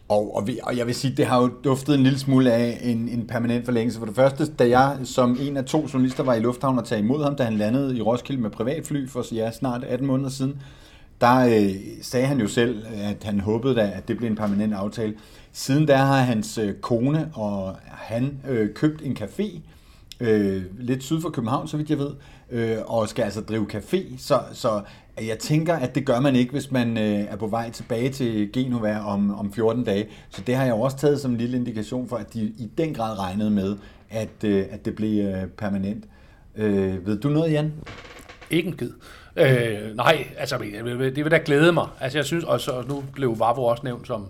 Og, og, vi, og jeg vil sige, det har jo duftet en lille smule af en, en permanent forlængelse. For det første, da jeg som en af to journalister var i lufthavnen og tage imod ham, da han landede i Roskilde med privatfly for ja, snart 18 måneder siden, der øh, sagde han jo selv, at han håbede, da, at det blev en permanent aftale. Siden da har hans øh, kone og han øh, købt en café øh, lidt syd for København, så vidt jeg ved, øh, og skal altså drive café, så, så jeg tænker, at det gør man ikke, hvis man øh, er på vej tilbage til Genova om, om 14 dage. Så det har jeg også taget som en lille indikation for, at de i den grad regnede med, at, øh, at det blev øh, permanent. Øh, ved du noget, Jan? Ikke en gid. Øh, nej, altså øh, det vil da glæde mig. Altså jeg synes, og så nu blev Vavro også nævnt som,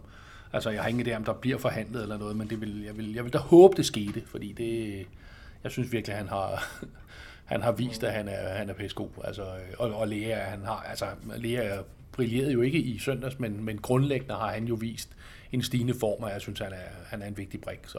altså jeg har ingen idé om, der bliver forhandlet eller noget, men det vil, jeg, vil, jeg vil da håbe, det skete, fordi det, jeg synes virkelig, han har, han har vist, at han er, han er pæsko. Altså, øh, og, og Lea, han har, altså, Lea brillerede jo ikke i søndags, men, men grundlæggende har han jo vist en stigende form, og jeg synes, han er, han er en vigtig brik, så,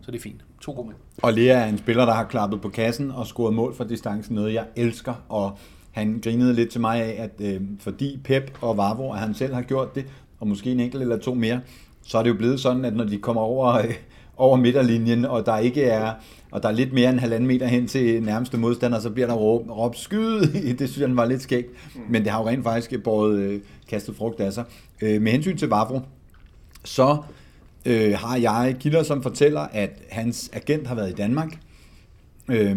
så det er fint. To gode Og Lea er en spiller, der har klappet på kassen og scoret mål for distancen, noget jeg elsker, og han grinede lidt til mig af, at øh, fordi Pep og Vavro, at han selv har gjort det, og måske en enkelt eller to mere, så er det jo blevet sådan, at når de kommer over, øh, over midterlinjen, og der ikke er og der er lidt mere end halvanden meter hen til nærmeste modstander, så bliver der råbt, råb skyd. det synes jeg var lidt skægt. Mm. Men det har jo rent faktisk båret øh, kastet frugt af sig. Øh, med hensyn til Vavro, så øh, har jeg kilder, som fortæller, at hans agent har været i Danmark. Øh,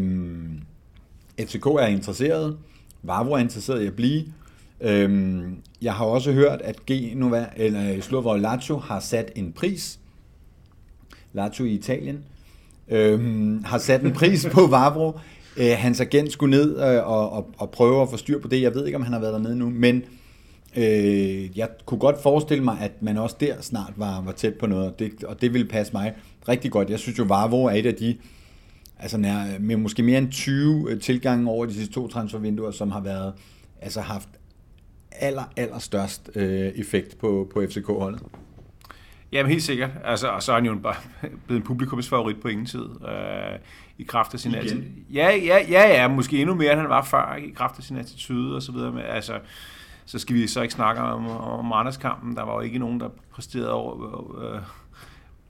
FCK er interesseret. Vavro er interesseret i at blive. Øh, jeg har også hørt, at Genova, eller Slovo Lazio har sat en pris. Lazio i Italien øhm, har sat en pris på Vavro. Øh, hans agent skulle ned øh, og, og, og prøve at få styr på det. Jeg ved ikke, om han har været dernede nu, men Øh, jeg kunne godt forestille mig, at man også der snart var, var tæt på noget, og det, og det ville passe mig rigtig godt. Jeg synes jo, Vavro er et af de, altså nær, med måske mere end 20 øh, tilgange over de sidste to transfervinduer, som har været, altså haft aller, aller størst øh, effekt på, på FCK-holdet. Jamen helt sikkert. Altså, og så er han jo bare blevet en publikumsfavorit på ingen tid. Øh, I kraft af sin attitude. Ja, ja, ja, ja, måske endnu mere, end han var før, ikke? i kraft af sin attitude og så videre. Men, altså, så skal vi så ikke snakke om, om Randers-kampen. Der var jo ikke nogen, der præsterede over, øh,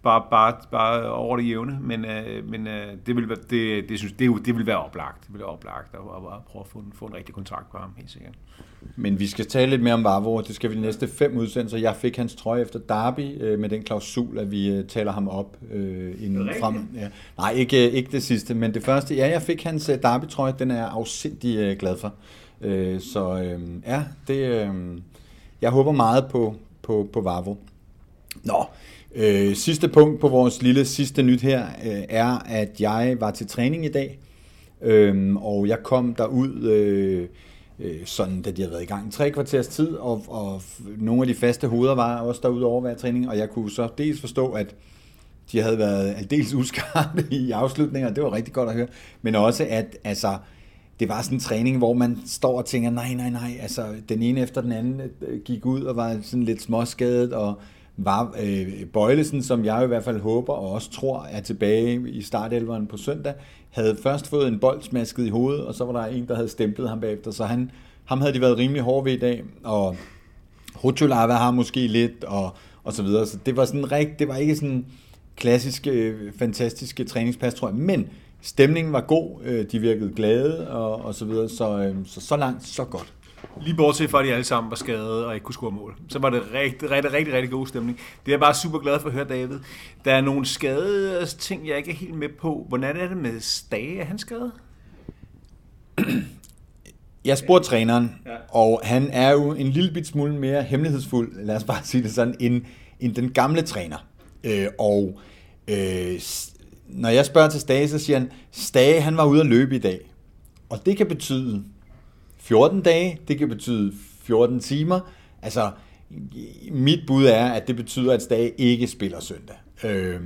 bare, bare, bare over det jævne, men, øh, men øh, det, vil, det, det, synes, det, det vil være oplagt. Det vil være oplagt at, at, at prøve at få en, få en rigtig kontrakt på ham, helt sikkert. Men vi skal tale lidt mere om Vavro, det skal vi de næste fem udsendelser. Jeg fik hans trøje efter Derby øh, med den klausul, at vi øh, taler ham op øh, inden frem. Ja. Nej, ikke, ikke det sidste, men det første. Ja, jeg fik hans øh, Derby-trøje, den er jeg afsindig øh, glad for. Øh, så øh, ja, det, øh, jeg håber meget på, på, på Vavro. Nå, øh, sidste punkt på vores lille sidste nyt her øh, er, at jeg var til træning i dag, øh, og jeg kom derud... Øh, øh, sådan, da de havde været i gang i tre kvarters tid, og, og nogle af de faste hoveder var også derude over hver træning, og jeg kunne så dels forstå, at de havde været aldeles uskarpe i afslutninger, det var rigtig godt at høre, men også at altså, det var sådan en træning, hvor man står og tænker, nej, nej, nej, altså den ene efter den anden øh, gik ud og var sådan lidt småskadet, og var øh, Bøjlesen, som jeg i hvert fald håber og også tror er tilbage i startelveren på søndag, havde først fået en bold smasket i hovedet, og så var der en, der havde stemplet ham bagefter, så han, ham havde de været rimelig hårde ved i dag, og Hutulava har måske lidt, og, og så videre, så det var sådan rigt, det var ikke sådan klassiske, øh, fantastiske træningspas, tror jeg, men stemningen var god, øh, de virkede glade, og, og så videre, så, øh, så så langt, så godt. Lige bortset fra, at de alle sammen var skadede og ikke kunne score mål. Så var det rigtig, rigtig, rigtig, rigtig god stemning. Det er jeg bare super glad for at høre, David. Der er nogle skadede ting, jeg ikke er helt med på. Hvordan er det med Stage? Er han skadet? Jeg spurgte træneren, ja. og han er jo en lille bit smule mere hemmelighedsfuld, lad os bare sige det sådan, end, end den gamle træner. Øh, og øh, når jeg spørger til Stage, så siger han, Stage han var ude at løbe i dag. Og det kan betyde 14 dage, det kan betyde 14 timer. Altså, mit bud er, at det betyder, at Stage ikke spiller søndag. Øh,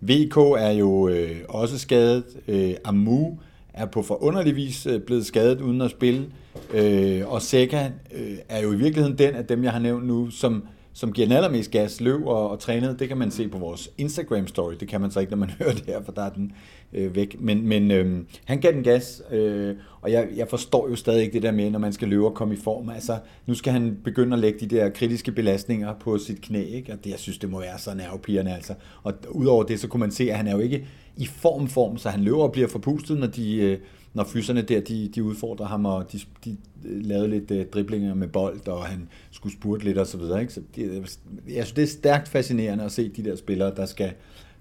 VK er jo øh, også skadet. Øh, Amu er på forunderlig vis øh, blevet skadet uden at spille. Øh, og Seca øh, er jo i virkeligheden den af dem, jeg har nævnt nu, som som giver den allermest gas, løb og, og trænet. Det kan man se på vores Instagram-story. Det kan man så ikke, når man hører det her, for der er den øh, væk. Men, men øh, han gav den gas, øh, og jeg, jeg forstår jo stadig ikke det der med, når man skal løbe og komme i form. Altså, nu skal han begynde at lægge de der kritiske belastninger på sit knæ, ikke? og det, jeg synes, det må være så nervepirrende. Altså. Og udover det, så kunne man se, at han er jo ikke i form form, så han løber og bliver forpustet, når de... Øh, når fyserne der, de, de udfordrer ham, og de, de lavede lidt uh, driblinger med bold, og han skulle spurte lidt og så videre. Ikke? Så det, jeg synes, det er stærkt fascinerende at se de der spillere, der skal,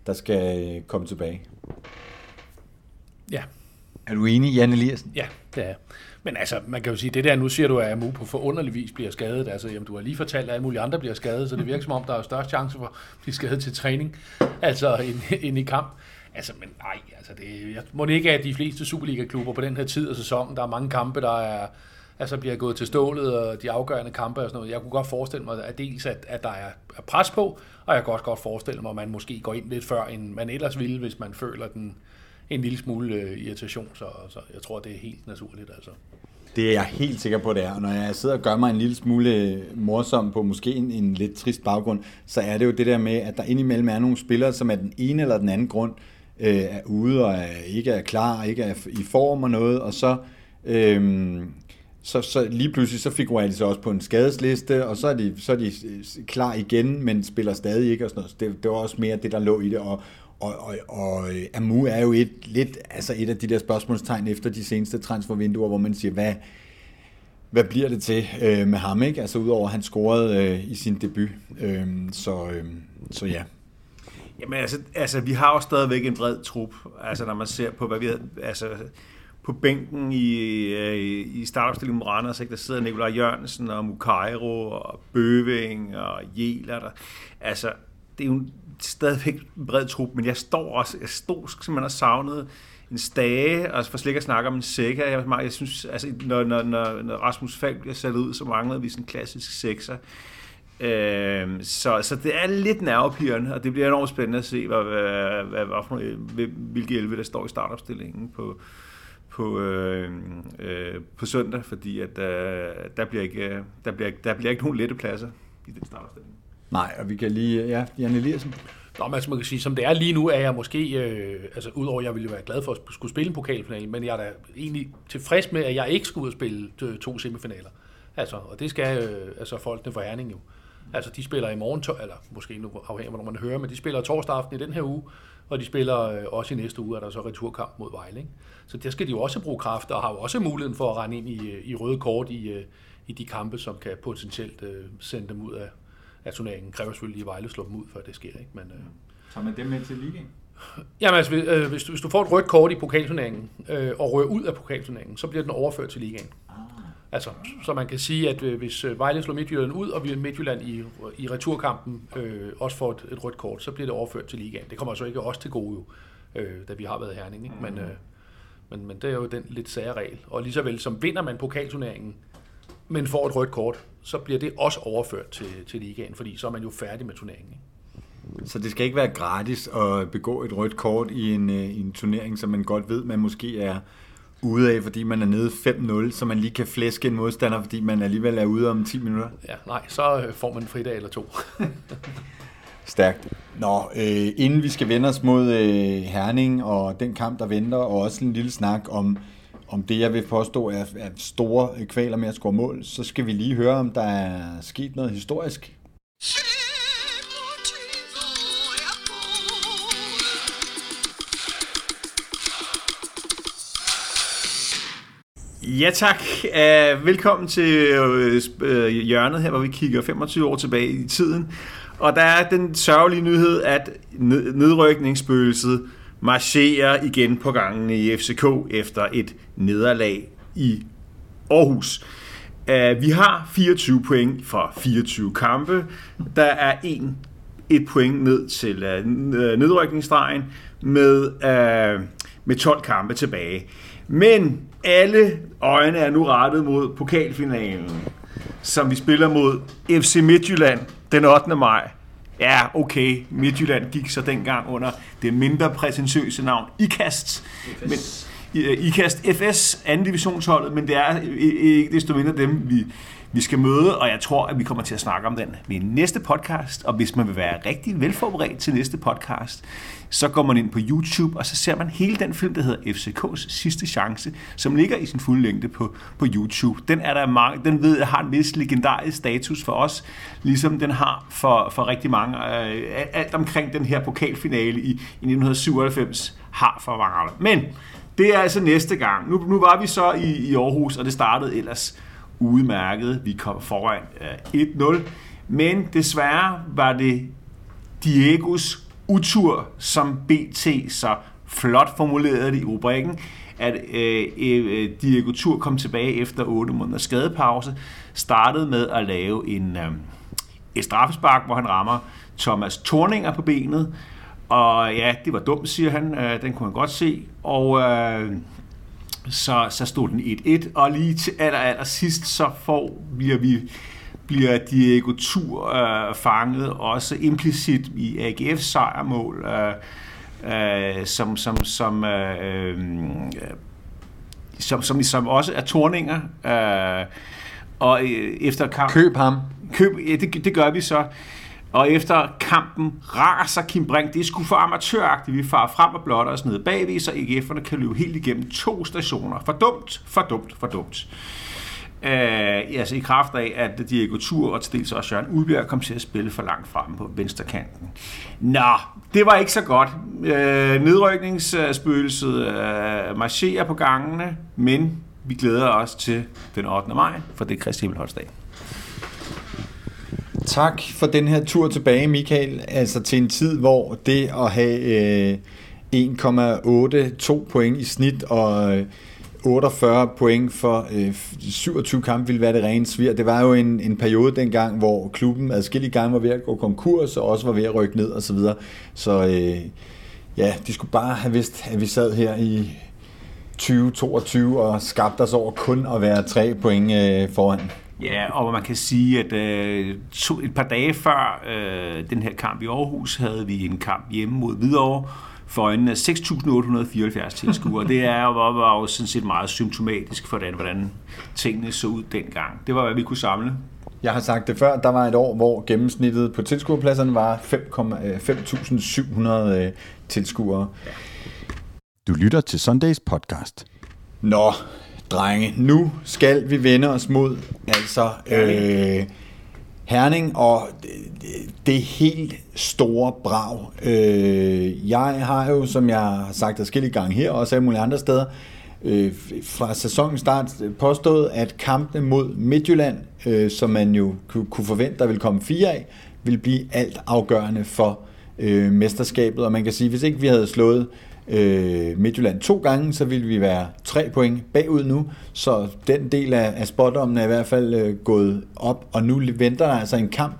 der skal øh, komme tilbage. Ja. Er du enig, Jan Eliassen? Ja, det er Men altså, man kan jo sige, det der, nu siger du, at Amu på forunderlig vis bliver skadet. Altså, jamen, du har lige fortalt, at alle mulige andre bliver skadet, så det virker som om, der er størst chance for at blive skadet til træning, altså ind, ind i kamp. Altså, men nej, altså det, jeg må det ikke at de fleste Superliga-klubber på den her tid af sæsonen. Der er mange kampe, der er, altså bliver gået til stålet, og de afgørende kampe og sådan noget. Jeg kunne godt forestille mig, at dels at, at der er pres på, og jeg kan også godt forestille mig, at man måske går ind lidt før, end man ellers ville, hvis man føler den en lille smule øh, irritation. Så, så jeg tror, det er helt naturligt. Altså. Det er jeg helt sikker på, det er. Og når jeg sidder og gør mig en lille smule øh, morsom på måske en, en lidt trist baggrund, så er det jo det der med, at der indimellem er nogle spillere, som er den ene eller den anden grund øh, Øh, er ude og er, ikke er klar, ikke er i form og noget, og så, øh, så, så lige pludselig så figurerer de så også på en skadesliste, og så er, de, så er de øh, klar igen, men spiller stadig ikke og sådan noget. Så det, det var også mere det, der lå i det, og, og, og, og øh, Amu er jo et, lidt altså et af de der spørgsmålstegn efter de seneste transfervinduer, hvor man siger, hvad, hvad bliver det til øh, med ham, ikke? Altså udover at han scorede øh, i sin debut. Øh, så, øh, så ja. Jamen altså, altså, vi har jo stadigvæk en bred trup, altså når man ser på, hvad vi altså på bænken i, øh, i, i startopstillingen med Randers, ikke? der sidder Nikolaj Jørgensen og Mukairo og Bøving og Jæler. Der. Altså, det er jo stadigvæk en bred trup, men jeg står også, jeg stod simpelthen og savnede en stage, og for slet ikke at snakke om en sækker. Jeg, jeg synes, altså, når, når, når, når Rasmus Falk bliver sat ud, så manglede vi sådan en klassisk sekser. Øh, så, så det er lidt nervepirrende, og det bliver enormt spændende at se, hvad, hvad, hvad, hvad, hvilke 11, der står i startopstillingen på, på, øh, øh, på søndag, fordi at, øh, der, bliver ikke, der, bliver, der bliver ikke nogen lette pladser i den startopstilling. Nej, og vi kan lige... Ja, Jan Eliassen. Nå, men altså man kan sige, som det er lige nu, er jeg måske, øh, altså udover at jeg ville være glad for at skulle spille en pokalfinale, men jeg er da egentlig tilfreds med, at jeg ikke skulle ud og spille to semifinaler. Altså, og det skal øh, altså folkene for Herning jo. Altså, de spiller i morgen, eller måske nu afhængig af, hvornår man hører, men de spiller torsdag aften i den her uge, og de spiller øh, også i næste uge, er der så returkamp mod Vejle. Ikke? Så der skal de jo også bruge kraft, og har jo også muligheden for at rende ind i, i røde kort i, øh, i de kampe, som kan potentielt øh, sende dem ud af, af turneringen. Kræver selvfølgelig, at Vejle slår dem ud, før det sker. Ikke? Men, øh, Tager man dem med til ligaen? Jamen altså, øh, hvis, du, hvis du får et rødt kort i pokalturneringen, øh, og rører ud af pokalturneringen, så bliver den overført til ligaen. Altså, så man kan sige, at øh, hvis øh, Vejle slår Midtjylland ud, og vi Midtjylland i, i returkampen øh, også får et, et rødt kort, så bliver det overført til ligaen. Det kommer altså ikke også til gode, jo, øh, da vi har været Herning. Ikke? Men, øh, men, men det er jo den lidt sære regel. Og lige så vel som vinder man pokalturneringen, men får et rødt kort, så bliver det også overført til, til ligaen, fordi så er man jo færdig med turneringen. Ikke? Så det skal ikke være gratis at begå et rødt kort i en, øh, i en turnering, som man godt ved, man måske er ude af, fordi man er nede 5-0, så man lige kan flæske en modstander, fordi man alligevel er ude om 10 minutter? Ja, nej, så øh, får man en fridag eller to. Stærkt. Nå, øh, inden vi skal vende os mod øh, Herning og den kamp, der venter, og også en lille snak om, om det, jeg vil påstå er, er store kvaler med at score mål, så skal vi lige høre, om der er sket noget historisk. Ja tak. Uh, velkommen til uh, hjørnet her, hvor vi kigger 25 år tilbage i tiden. Og der er den sørgelige nyhed, at nedrykningsspøgelset marcherer igen på gangen i FCK efter et nederlag i Aarhus. Uh, vi har 24 point fra 24 kampe. Der er en, et point ned til uh, nedrykningsstregen med, uh, med 12 kampe tilbage. Men alle øjne er nu rettet mod pokalfinalen, som vi spiller mod FC Midtjylland den 8. maj. Ja, okay, Midtjylland gik så dengang under det mindre prætentiøse navn IKAST. Men, IKAST FS, anden divisionsholdet, men det er ikke desto mindre dem, vi, vi skal møde, og jeg tror, at vi kommer til at snakke om den ved næste podcast. Og hvis man vil være rigtig velforberedt til næste podcast, så går man ind på YouTube, og så ser man hele den film, der hedder FCK's sidste chance, som ligger i sin fulde længde på, på YouTube. Den, er der mange, den ved jeg har en vis legendarisk status for os, ligesom den har for, for rigtig mange. Øh, alt omkring den her pokalfinale i, i 1997 har for mange. Men det er altså næste gang. Nu, nu var vi så i, i Aarhus, og det startede ellers udmærket. Vi kom foran øh, 1-0, men desværre var det Diegos utur, som BT så flot formulerede det i rubrikken, at øh, øh, øh Diego Tur kom tilbage efter 8 måneder skadepause, startede med at lave en, øh, et straffespark, hvor han rammer Thomas Torninger på benet, og ja, det var dumt, siger han, øh, den kunne han godt se, og øh, så, så stod den 1-1, og lige til aller, aller sidst, så får, vi, vi bliver Diego Tur øh, fanget også implicit i AGF's sejrmål, øh, øh, som, som, som, øh, øh, som, som, som også er torninger. Øh, og øh, efter kamp... Køb ham. Køb, ja, det, det gør vi så. Og efter kampen raser Kim Brink. Det er sgu for amatøragtigt. Vi farer frem og blotter os ned bagved, så AGF'erne kan løbe helt igennem to stationer. For dumt, for dumt, for dumt. Øh, altså i kraft af, at Diego Tur og til dels også Jørgen Ulbjerg kom til at spille for langt frem på venstre kanten. Nå, det var ikke så godt. Øh, nedrykningsspøgelset øh, marcherer på gangene, men vi glæder os til den 8. maj, for det er Kristi Himmelholdsdag. Tak for den her tur tilbage, Michael. Altså til en tid, hvor det at have øh, 1,82 point i snit og 48 point for øh, 27 kampe ville være det rene svir. Det var jo en, en periode dengang, hvor klubben adskillige gange var ved at gå konkurs, og også var ved at rykke ned osv. Så, videre. så øh, ja, de skulle bare have vidst, at vi sad her i 2022 og skabte os over kun at være tre point øh, foran. Ja, og man kan sige, at øh, to, et par dage før øh, den her kamp i Aarhus, havde vi en kamp hjemme mod Hvidovre, for øjnene af 6.874 tilskuere. Det er jo, var jo sådan set meget symptomatisk for, den, hvordan tingene så ud dengang. Det var, hvad vi kunne samle. Jeg har sagt det før, der var et år, hvor gennemsnittet på tilskuerpladserne var 5.700 øh, tilskuere. Du lytter til Sundays podcast. Nå, drenge, nu skal vi vende os mod altså øh, Herning og det, helt store brag. Øh, jeg har jo, som jeg har sagt adskillige gange her, og også alle mulige andre steder, øh, fra sæsonens start påstået, at kampene mod Midtjylland, øh, som man jo kunne forvente, der ville komme fire af, vil blive alt afgørende for mesterskabet. Og man kan sige, hvis ikke vi havde slået øh, Midtjylland to gange, så ville vi være tre point bagud nu. Så den del af, af spotdommen er i hvert fald øh, gået op, og nu venter der altså en kamp,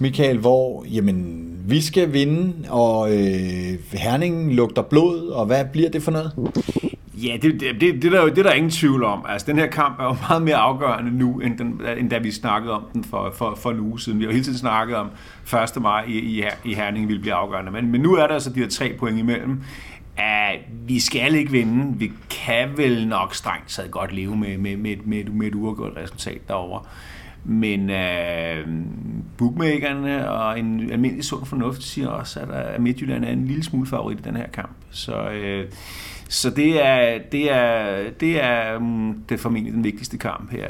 Michael, hvor jamen, vi skal vinde, og øh, Herningen lugter blod, og hvad bliver det for noget? Ja, det, det, det, det, der, det er der ingen tvivl om. Altså, den her kamp er jo meget mere afgørende nu, end, den, end da vi snakkede om den for, for, for en uge siden. Vi har hele tiden snakket om 1. maj i, i, i Herning ville blive afgørende. Men, men nu er der altså de her tre point imellem at vi skal ikke vinde. Vi kan vel nok strengt taget godt leve med, med, med, med, med et uafgjort resultat derovre. Men øh, bookmakerne og en almindelig sund fornuft siger også, at, øh, Midtjylland er en lille smule favorit i den her kamp. Så, øh, så det er, det er, det er mm, det er formentlig den vigtigste kamp her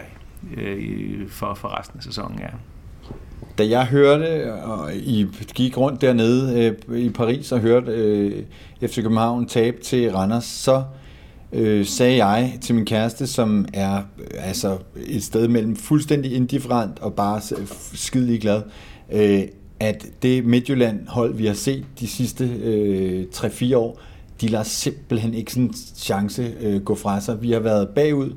øh, for, for resten af sæsonen, ja da jeg hørte, og I gik rundt dernede øh, i Paris og hørte øh, FC København tabe til Randers, så øh, sagde jeg til min kæreste, som er øh, altså et sted mellem fuldstændig indifferent og bare skidelig glad, øh, at det Midtjylland hold, vi har set de sidste øh, 3-4 år, de lader simpelthen ikke sådan en chance øh, gå fra sig. Vi har været bagud,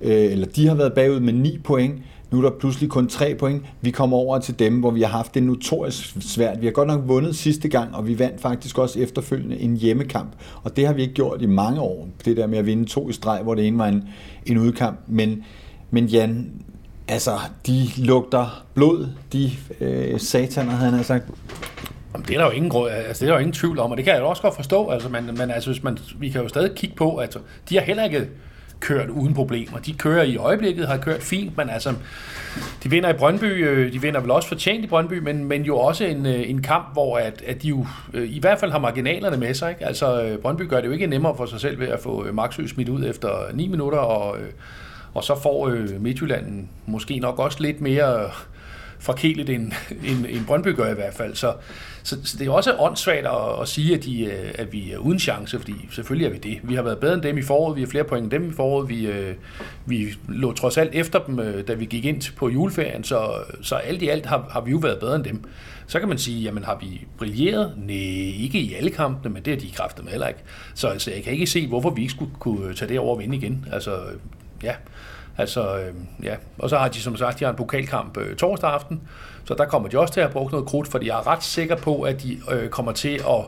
øh, eller de har været bagud med 9 point, nu er der pludselig kun tre point. Vi kommer over til dem, hvor vi har haft det notorisk svært. Vi har godt nok vundet sidste gang, og vi vandt faktisk også efterfølgende en hjemmekamp. Og det har vi ikke gjort i mange år. Det der med at vinde to i streg, hvor det ene var en, en udkamp. Men, men Jan, altså, de lugter blod, de øh, sataner, havde han sagt. Jamen, det er der jo ingen, grund, altså, det er der jo ingen tvivl om, og det kan jeg jo også godt forstå. Altså, men, men altså, hvis man, vi kan jo stadig kigge på, at altså, de har heller ikke kørt uden problemer. De kører i øjeblikket, har kørt fint, men altså, de vinder i Brøndby, øh, de vinder vel også fortjent i Brøndby, men, men jo også en, øh, en kamp, hvor at, at de jo øh, i hvert fald har marginalerne med sig. Ikke? Altså, øh, Brøndby gør det jo ikke nemmere for sig selv ved at få øh, Maxø smidt ud efter 9 minutter, og, øh, og så får Midtjylland måske nok også lidt mere forkælet end, end, end Brøndby gør i hvert fald. Så, så, så det er også åndssvagt at, at sige, at, de, øh, at vi er uden chance, fordi selvfølgelig er vi det. Vi har været bedre end dem i foråret, vi har flere point end dem i foråret, vi, øh, vi lå trods alt efter dem, øh, da vi gik ind på juleferien, så, så alt i alt har, har vi jo været bedre end dem. Så kan man sige, jamen har vi brilleret? Nej, ikke i alle kampene, men det har de kræfter med heller ikke. Så altså, jeg kan ikke se, hvorfor vi ikke skulle kunne tage det over og vinde igen. Altså, ja. Altså, ja. Og så har de som sagt, de har en pokalkamp øh, torsdag aften, så der kommer de også til at have brugt noget krudt, fordi jeg er ret sikker på, at de øh, kommer til at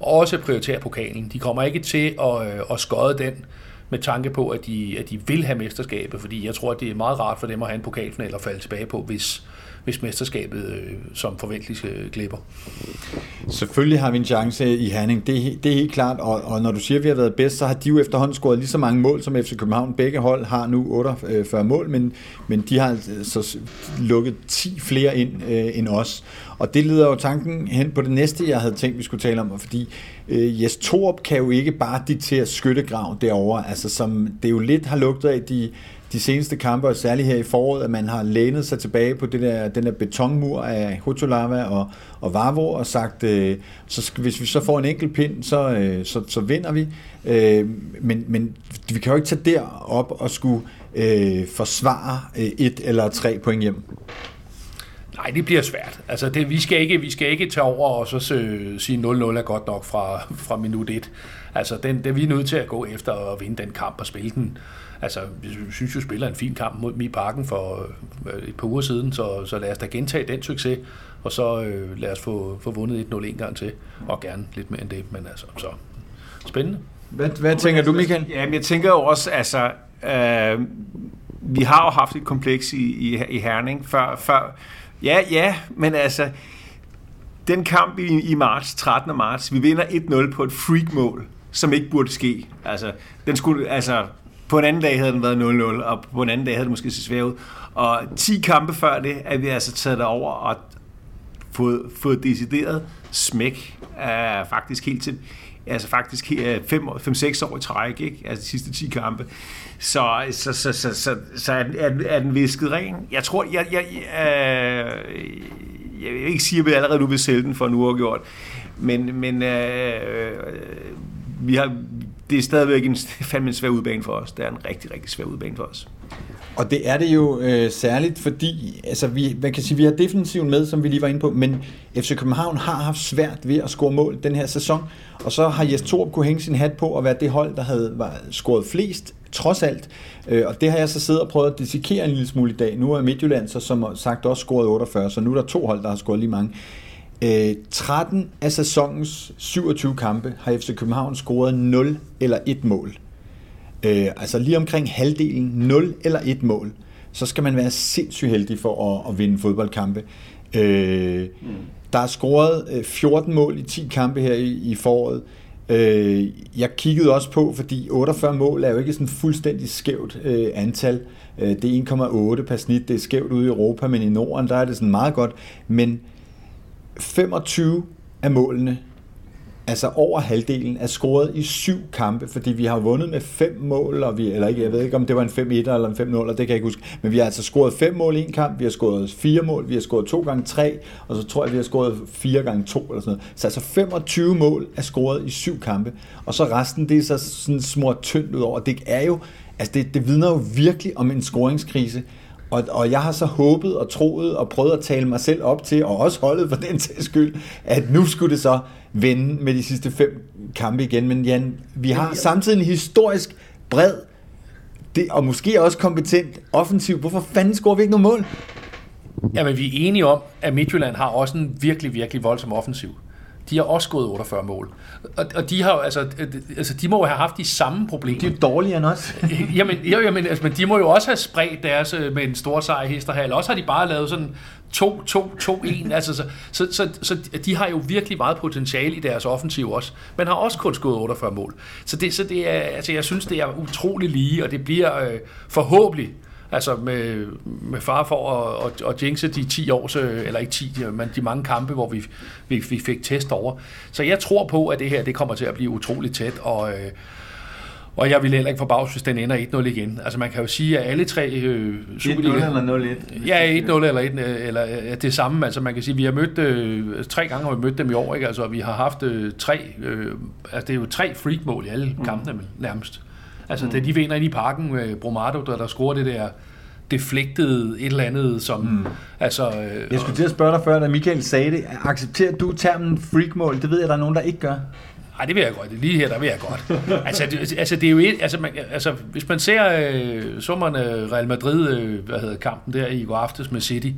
også prioritere pokalen. De kommer ikke til at, øh, at skøde den med tanke på, at de, at de vil have mesterskabet, fordi jeg tror, at det er meget rart for dem at have en pokalfinal at falde tilbage på, hvis, hvis mesterskabet øh, som forventeligt øh, glipper. Selvfølgelig har vi en chance i Herning, det, det er helt klart, og, og når du siger, at vi har været bedst, så har de jo efterhånden scoret lige så mange mål, som FC København. Begge hold har nu 48 øh, mål, men, men de har altså så lukket 10 flere ind øh, end os. Og det leder jo tanken hen på det næste, jeg havde tænkt, vi skulle tale om, fordi øh, Jes Torup kan jo ikke bare diktere skyttegrav derovre, altså som det jo lidt har lugtet af, de de seneste kampe, og særligt her i foråret, at man har lænet sig tilbage på det der, den der betonmur af Hotolava og, og Vavo og sagt, øh, så skal, hvis vi så får en enkelt pind, så, øh, så, så vinder vi. Øh, men, men vi kan jo ikke tage derop og skulle øh, forsvare øh, et eller tre point hjem. Nej, det bliver svært. Altså, det, vi, skal ikke, vi skal ikke tage over og så sø, sige 0-0 er godt nok fra, fra minut 1. Altså, den, det, vi er nødt til at gå efter at vinde den kamp og spille den. Altså, jeg synes jo, spiller en fin kamp mod Mi Parken for øh, et par uger siden, så, så lad os da gentage den succes, og så øh, lad os få, få vundet 1-0 en gang til, og gerne lidt mere end det, men altså, så spændende. Hvad, hvad tænker du, Michael? Jamen, jeg tænker jo også, altså, øh, vi har jo haft et kompleks i, i, i Herning før, før. Ja, ja, men altså, den kamp i, i marts, 13. marts, vi vinder 1-0 på et freak-mål, som ikke burde ske. Altså, den skulle, altså, på en anden dag havde den været 0-0, og på en anden dag havde det måske set svært ud. Og 10 kampe før det, er vi altså taget over og fået, fået decideret smæk, af faktisk helt til, altså faktisk øh, 5-6 år i træk, ikke? altså de sidste 10 kampe. Så, så, så, så, så, så er, den, er den visket ren. Jeg tror, jeg, jeg, jeg, jeg vil ikke sige, at vi allerede nu vil sælge den for en uafgjort, men, men øh, øh vi har, det er stadigvæk en, fandme en svær udbane for os. Det er en rigtig, rigtig svær udbane for os. Og det er det jo øh, særligt, fordi altså, vi, man kan sige, vi har defensiven med, som vi lige var inde på, men FC København har haft svært ved at score mål den her sæson, og så har Jes Torp kunne hænge sin hat på at være det hold, der havde var, scoret flest, trods alt. Øh, og det har jeg så siddet og prøvet at dissekere en lille smule i dag. Nu er Midtjylland så som sagt også scoret 48, så nu er der to hold, der har scoret lige mange. Øh, 13 af sæsonens 27 kampe har FC København scoret 0 eller 1 mål. Øh, altså lige omkring halvdelen, 0 eller 1 mål. Så skal man være sindssygt heldig for at, at vinde fodboldkampe. Øh, mm. Der er scoret 14 mål i 10 kampe her i, i foråret. Øh, jeg kiggede også på, fordi 48 mål er jo ikke sådan fuldstændig skævt øh, antal. Øh, det er 1,8 per snit, det er skævt ude i Europa, men i Norden, der er det sådan meget godt. Men 25 af målene, altså over halvdelen, er scoret i syv kampe, fordi vi har vundet med fem mål, og vi, eller ikke, jeg ved ikke, om det var en 5-1 eller en 5-0, det kan jeg ikke huske, men vi har altså scoret fem mål i en kamp, vi har scoret fire mål, vi har scoret to gange tre, og så tror jeg, vi har scoret fire gange to, eller sådan noget. Så altså 25 mål er scoret i syv kampe, og så resten, det er så sådan småt tyndt ud over. Det er jo, altså det, det vidner jo virkelig om en scoringskrise, og, og jeg har så håbet og troet og prøvet at tale mig selv op til, og også holdet for den sags skyld, at nu skulle det så vende med de sidste fem kampe igen. Men Jan, vi har samtidig en historisk bred det, og måske også kompetent offensiv. Hvorfor fanden scorer vi ikke nogen mål? Jamen, vi er enige om, at Midtjylland har også en virkelig, virkelig voldsom offensiv de har også gået 48 mål. Og, og de har altså, altså, de må jo have haft de samme problemer. De er dårligere end os. jamen, jo, jamen, altså, men de må jo også have spredt deres øh, med en stor sejr i Hesterhal. Også har de bare lavet sådan 2-2-2-1. altså, så, så, så, så, de har jo virkelig meget potentiale i deres offensiv også. Men har også kun skået 48 mål. Så det, så det er, altså, jeg synes, det er utrolig lige, og det bliver øh, forhåbentlig Altså med, med far for at, at, at jinxe de 10 år, eller ikke 10, men de mange kampe, hvor vi, vi, vi fik test over. Så jeg tror på, at det her det kommer til at blive utroligt tæt, og, øh, og jeg vil heller ikke forbavse, hvis den ender 1-0 igen. Altså man kan jo sige, at alle tre øh, Superliga... 1-0 eller 0-1? Ja, 1-0 eller, 1, eller øh, det samme. Altså man kan sige, vi har mødt øh, tre gange, har vi mødt dem i år. Ikke? Altså vi har haft øh, tre, øh, altså det er jo tre freak-mål i alle mm. kampene nærmest. Altså, mm. da de vinder ind i parken med Bromado, der, der scorer det der deflektede et eller andet, som... Mm. Altså, øh, jeg skulle til at spørge dig før, da Michael sagde det. Accepterer du termen freakmål? Det ved jeg, der er nogen, der ikke gør. Nej, det vil jeg godt. Lige her, der vil jeg godt. altså, det, altså, det er jo et, altså, man, altså, hvis man ser øh, sommeren Real Madrid, øh, hvad hedder kampen der i går aftes med City,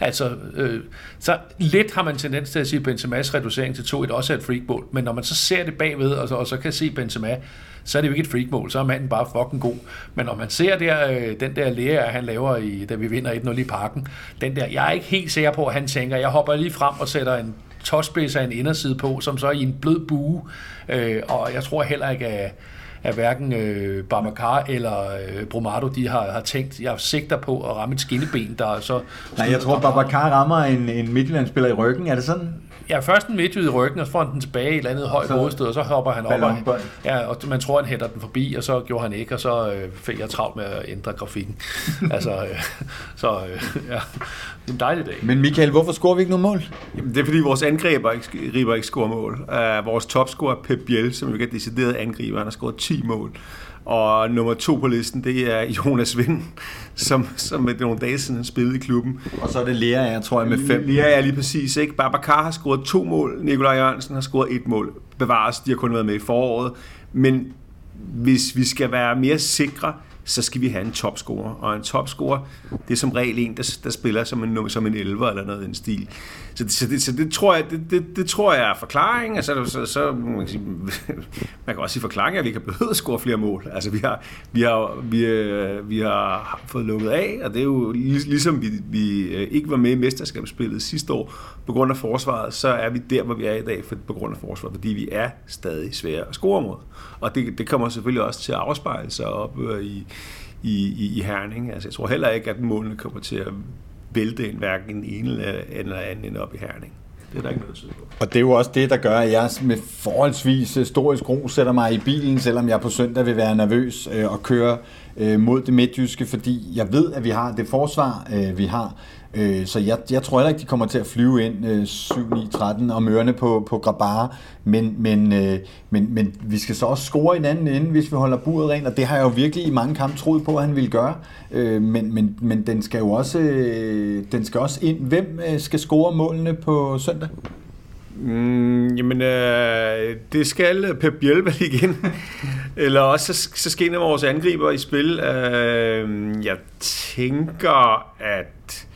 Altså, øh, så lidt har man tendens til at sige, at Benzema's reducering til 2-1 også er et freakmål, men når man så ser det bagved, og så, og så kan se Benzema, så er det jo ikke et freakmål, så er manden bare fucking god. Men når man ser der, øh, den der lære, han laver, i, da vi vinder 1-0 i parken, den der, jeg er ikke helt sikker på, at han tænker, jeg hopper lige frem og sætter en tosspids af en inderside på, som så er i en blød bue, øh, og jeg tror heller ikke, at at hverken øh, Babacar eller øh, Bromado, de har, har tænkt, jeg sigter på at ramme et skinneben, der er så... Nej, jeg tror, Babacar rammer en, en Midtjylland-spiller i ryggen. Er det sådan? Ja, først en midtjyd i ryggen, og så får han den tilbage i et eller andet højt hovedstød, og så hopper han op. Og, ja, og man tror, han hætter den forbi, og så gjorde han ikke, og så øh, fik jeg travlt med at ændre grafikken. altså, øh, så øh, ja, det er en dejlig dag. Men Michael, hvorfor scorer vi ikke nogen mål? Jamen, det er fordi, vores angriber ikke, riber ikke scorer mål. Uh, vores topscorer Pep Biel, som jo ikke er decideret angriber, han har scoret 10 mål. Og nummer to på listen, det er Jonas Vind, som, som med nogle dage siden spillede i klubben. Og så er det Lea, jeg tror jeg, med fem. Lea er lige præcis, ikke? Babacar har scoret to mål, Nikolaj Jørgensen har scoret et mål. Bevares, de har kun været med i foråret. Men hvis vi skal være mere sikre, så skal vi have en topscorer. Og en topscorer, det er som regel en, der, der spiller som en, som en 11 eller noget i den stil. Så, så, det, så det, tror jeg, det, det, det tror jeg er forklaring. Altså, så, så så man, kan sige, man kan også sige forklaring, at vi kan behøve at score flere mål. Altså, vi har, vi har, vi, øh, vi har fået lukket af, og det er jo ligesom vi, vi øh, ikke var med i mesterskabsspillet sidste år på grund af forsvaret, så er vi der, hvor vi er i dag for, på grund af forsvaret, fordi vi er stadig svære at score mod. Og det, det kommer selvfølgelig også til at afspejle sig op øh, i, i, i, i Herning. Altså, jeg tror heller ikke, at målene kommer til at vælte en hverken en ene eller anden end op i Herning. Det er der ikke noget tid på. Og det er jo også det, der gør, at jeg med forholdsvis stor ro sætter mig i bilen, selvom jeg på søndag vil være nervøs øh, og køre øh, mod det midtjyske, fordi jeg ved, at vi har det forsvar, øh, vi har. Øh, så jeg, jeg tror heller ikke, de kommer til at flyve ind øh, 7-9-13 og mørne på, på Grabara, men, men, øh, men, men vi skal så også score en den anden ende, hvis vi holder buret rent, og det har jeg jo virkelig i mange kampe troet på, at han ville gøre. Øh, men, men, men den skal jo også, øh, den skal også ind. Hvem øh, skal score målene på søndag? Mm, jamen, øh, det skal Pep Biel igen. Eller også, så, så skal en af vores angriber i spil. Øh, jeg tænker, at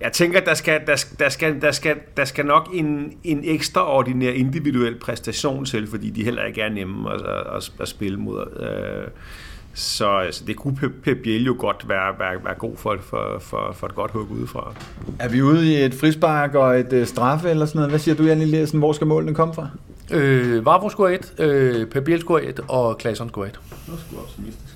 jeg tænker, der skal, der, der skal, der skal, der skal nok en, en ekstraordinær individuel præstation til, fordi de heller ikke er nemme at, at, at spille mod. Øh, så altså, det kunne Pep Biel jo godt være, være, være god for, for, for, for et godt hug udefra. Er vi ude i et frispark og et uh, straffe eller sådan noget? Hvad siger du, Jan Eliassen? Hvor skal målene komme fra? Øh, Vavro score 1, øh, Pep Biel score 1 og Klasson score 1.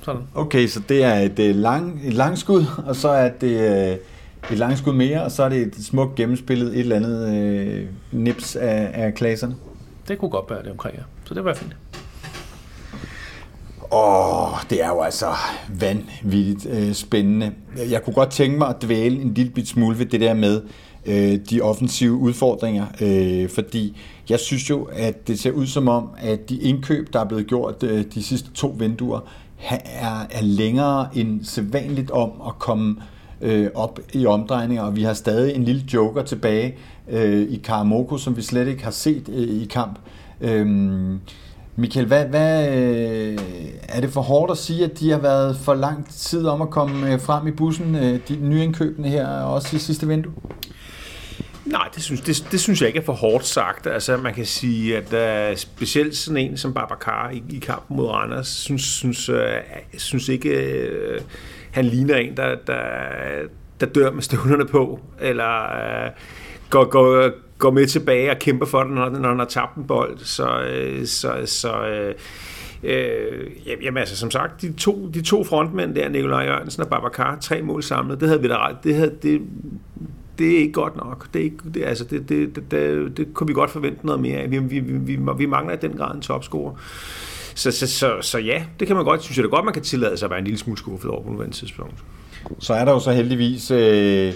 Sådan. Okay, så det er et, uh, lang, et langskud, og så er det... Uh, et langskud mere, og så er det et smukt gennemspillet et eller andet øh, nips af, af klasserne. Det kunne godt være det omkring, ja. Så det var fint. Åh, det er jo altså vanvittigt øh, spændende. Jeg kunne godt tænke mig at dvæle en lille bit smule ved det der med øh, de offensive udfordringer, øh, fordi jeg synes jo, at det ser ud som om, at de indkøb, der er blevet gjort øh, de sidste to vinduer, er, er længere end sædvanligt om at komme øh, op i omdrejninger, og vi har stadig en lille joker tilbage øh, i Karamoko, som vi slet ikke har set øh, i kamp. Øh, Michael, hvad, hvad, øh, er det for hårdt at sige, at de har været for lang tid om at komme øh, frem i bussen, øh, de nyindkøbene her, også i sidste vindue? Nej, det synes, det, det synes jeg ikke er for hårdt sagt. Altså, man kan sige, at uh, specielt sådan en som Babacar i, i kampen mod Randers, synes, synes, uh, synes ikke, uh, han ligner en, der, der, der dør med støvlerne på, eller øh, går, går, går med tilbage og kæmper for den, når, når han har tabt en bold. Så, øh, så, så øh, Øh, jamen altså, som sagt, de to, de to frontmænd der, Nikolaj Jørgensen og Babacar, tre mål samlet, det havde vi da ret, det, havde, det, det er ikke godt nok. Det, er ikke, det, altså, det, det, det, det, det kunne vi godt forvente noget mere af. Vi, vi, vi, vi mangler i den grad en topscorer. Så, så, så, så ja, det kan man godt, synes jeg da godt, man kan tillade sig at være en lille smule skuffet over på nuværende tidspunkt. Så er der jo så heldigvis øh,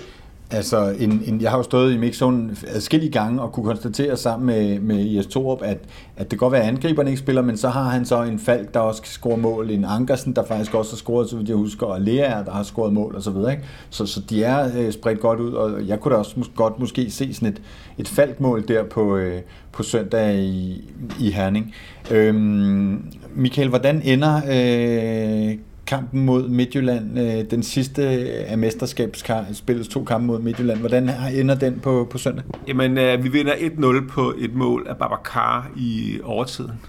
Altså, en, en, jeg har jo stået i mixzonen adskillige gange og kunne konstatere sammen med, med Jes Torup, at, at det kan godt være, at angriberne ikke spiller, men så har han så en Falk, der også kan score mål, en Ankersen, der faktisk også har scoret, så vidt jeg husker, og Lea, der har scoret mål og så videre. Ikke? Så, så de er øh, spredt godt ud, og jeg kunne da også mås- godt måske se sådan et, et Falk-mål der på, øh, på søndag i, i Herning. Øhm, Michael, hvordan ender øh, kampen mod Midtjylland, øh, den sidste af mesterskabsspillets to kampe mod Midtjylland. Hvordan ender den på, på søndag? Jamen, øh, vi vinder 1-0 på et mål af Babacar i overtiden.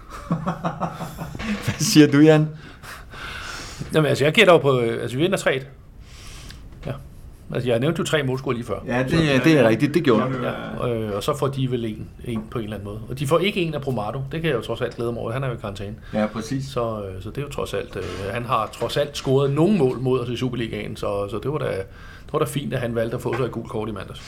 Hvad siger du, Jan? Jamen, altså, jeg gætter jo på, øh, altså, vi vinder 3 Ja. Altså, jeg nævnte jo tre målscorer lige før. Ja, det, så, det er rigtigt. Det gjorde ja, øh, Og så får de vel en, en på en eller anden måde. Og de får ikke en af Promado. Det kan jeg jo trods alt glæde mig over. Han er jo i karantæne. Ja, præcis. Så, øh, så det er jo trods alt... Øh, han har trods alt scoret nogle mål mod os i Superligaen, så, så det var da... Det var da fint, at han valgte at få sig et gult kort i mandags.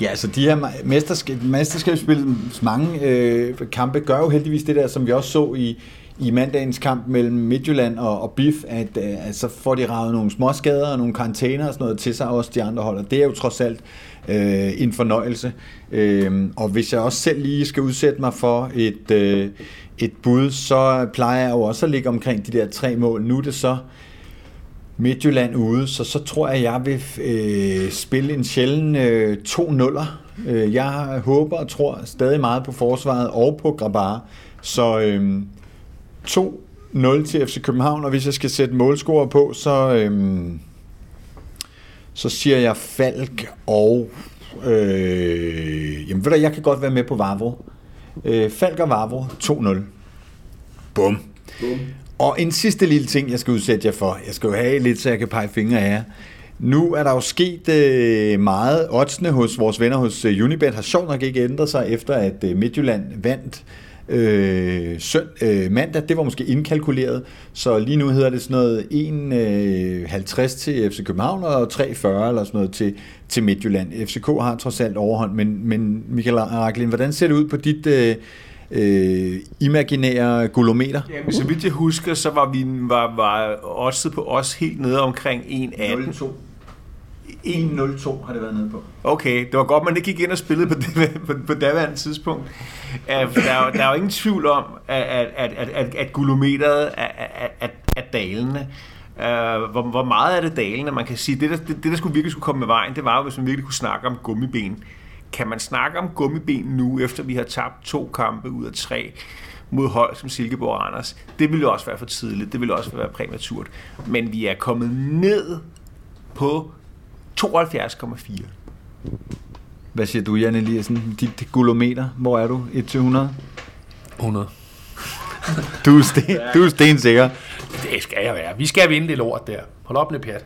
Ja, altså de her mesterskab, mesterskabsspil, mange øh, kampe gør jo heldigvis det der, som vi også så i, i mandagens kamp mellem Midtjylland og, og BIF, at, øh, at så får de ravet nogle små skader og nogle karantæner og sådan noget til sig, også de andre hold. Og det er jo trods alt øh, en fornøjelse. Øh, og hvis jeg også selv lige skal udsætte mig for et, øh, et bud, så plejer jeg jo også at ligge omkring de der tre mål. Nu er det så Midtjylland ude, så så tror jeg, jeg vil øh, spille en sjælden øh, 2-0'er. Øh, jeg håber og tror stadig meget på forsvaret og på Grabar. Så øh, 2-0 til FC København, og hvis jeg skal sætte målscorer på, så, øh, så siger jeg Falk og... Øh, jamen ved du, jeg kan godt være med på Vavro. Øh, Falk og Vavro 2-0. Bum. Bum. Og en sidste lille ting, jeg skal udsætte jer for. Jeg skal jo have lidt, så jeg kan pege fingre af jer. Nu er der jo sket øh, meget. Oddsene hos vores venner hos øh, Unibet har sjovt nok ikke ændret sig, efter at øh, Midtjylland vandt øh, søn, øh, mandag. Det var måske indkalkuleret, så lige nu hedder det sådan noget 1,50 øh, til FC København og 3,40 eller sådan noget til, til Midtjylland. FCK har trods alt overhånd, men, men Michael Raklin, hvordan ser det ud på dit... Øh, øh, imaginære gulometer. Ja, så vidt jeg husker, så var vi var, var også på os helt nede omkring 1,18. 1.02 har det været nede på. Okay, det var godt, man ikke gik ind og spillede på, det, på, på daværende tidspunkt. Der, er, der er jo ingen tvivl om, at, at, at, at, at gulometeret er, at, at, er dalende. Uh, hvor, hvor meget er det dalende? Man kan sige, det der, det, det der skulle virkelig skulle komme med vejen, det var jo, hvis man virkelig kunne snakke om gummiben. Kan man snakke om gummiben nu, efter vi har tabt to kampe ud af tre mod hold som Silkeborg og Anders? Det ville jo også være for tidligt. Det ville også være præmaturt. Men vi er kommet ned på 72,4. Hvad siger du, Jan Eliassen? Dit gulometer, hvor er du? 1 til 100? 100. du er, sten, du er stensikker. Det skal jeg være. Vi skal vinde det lort der. Hold op med pjat.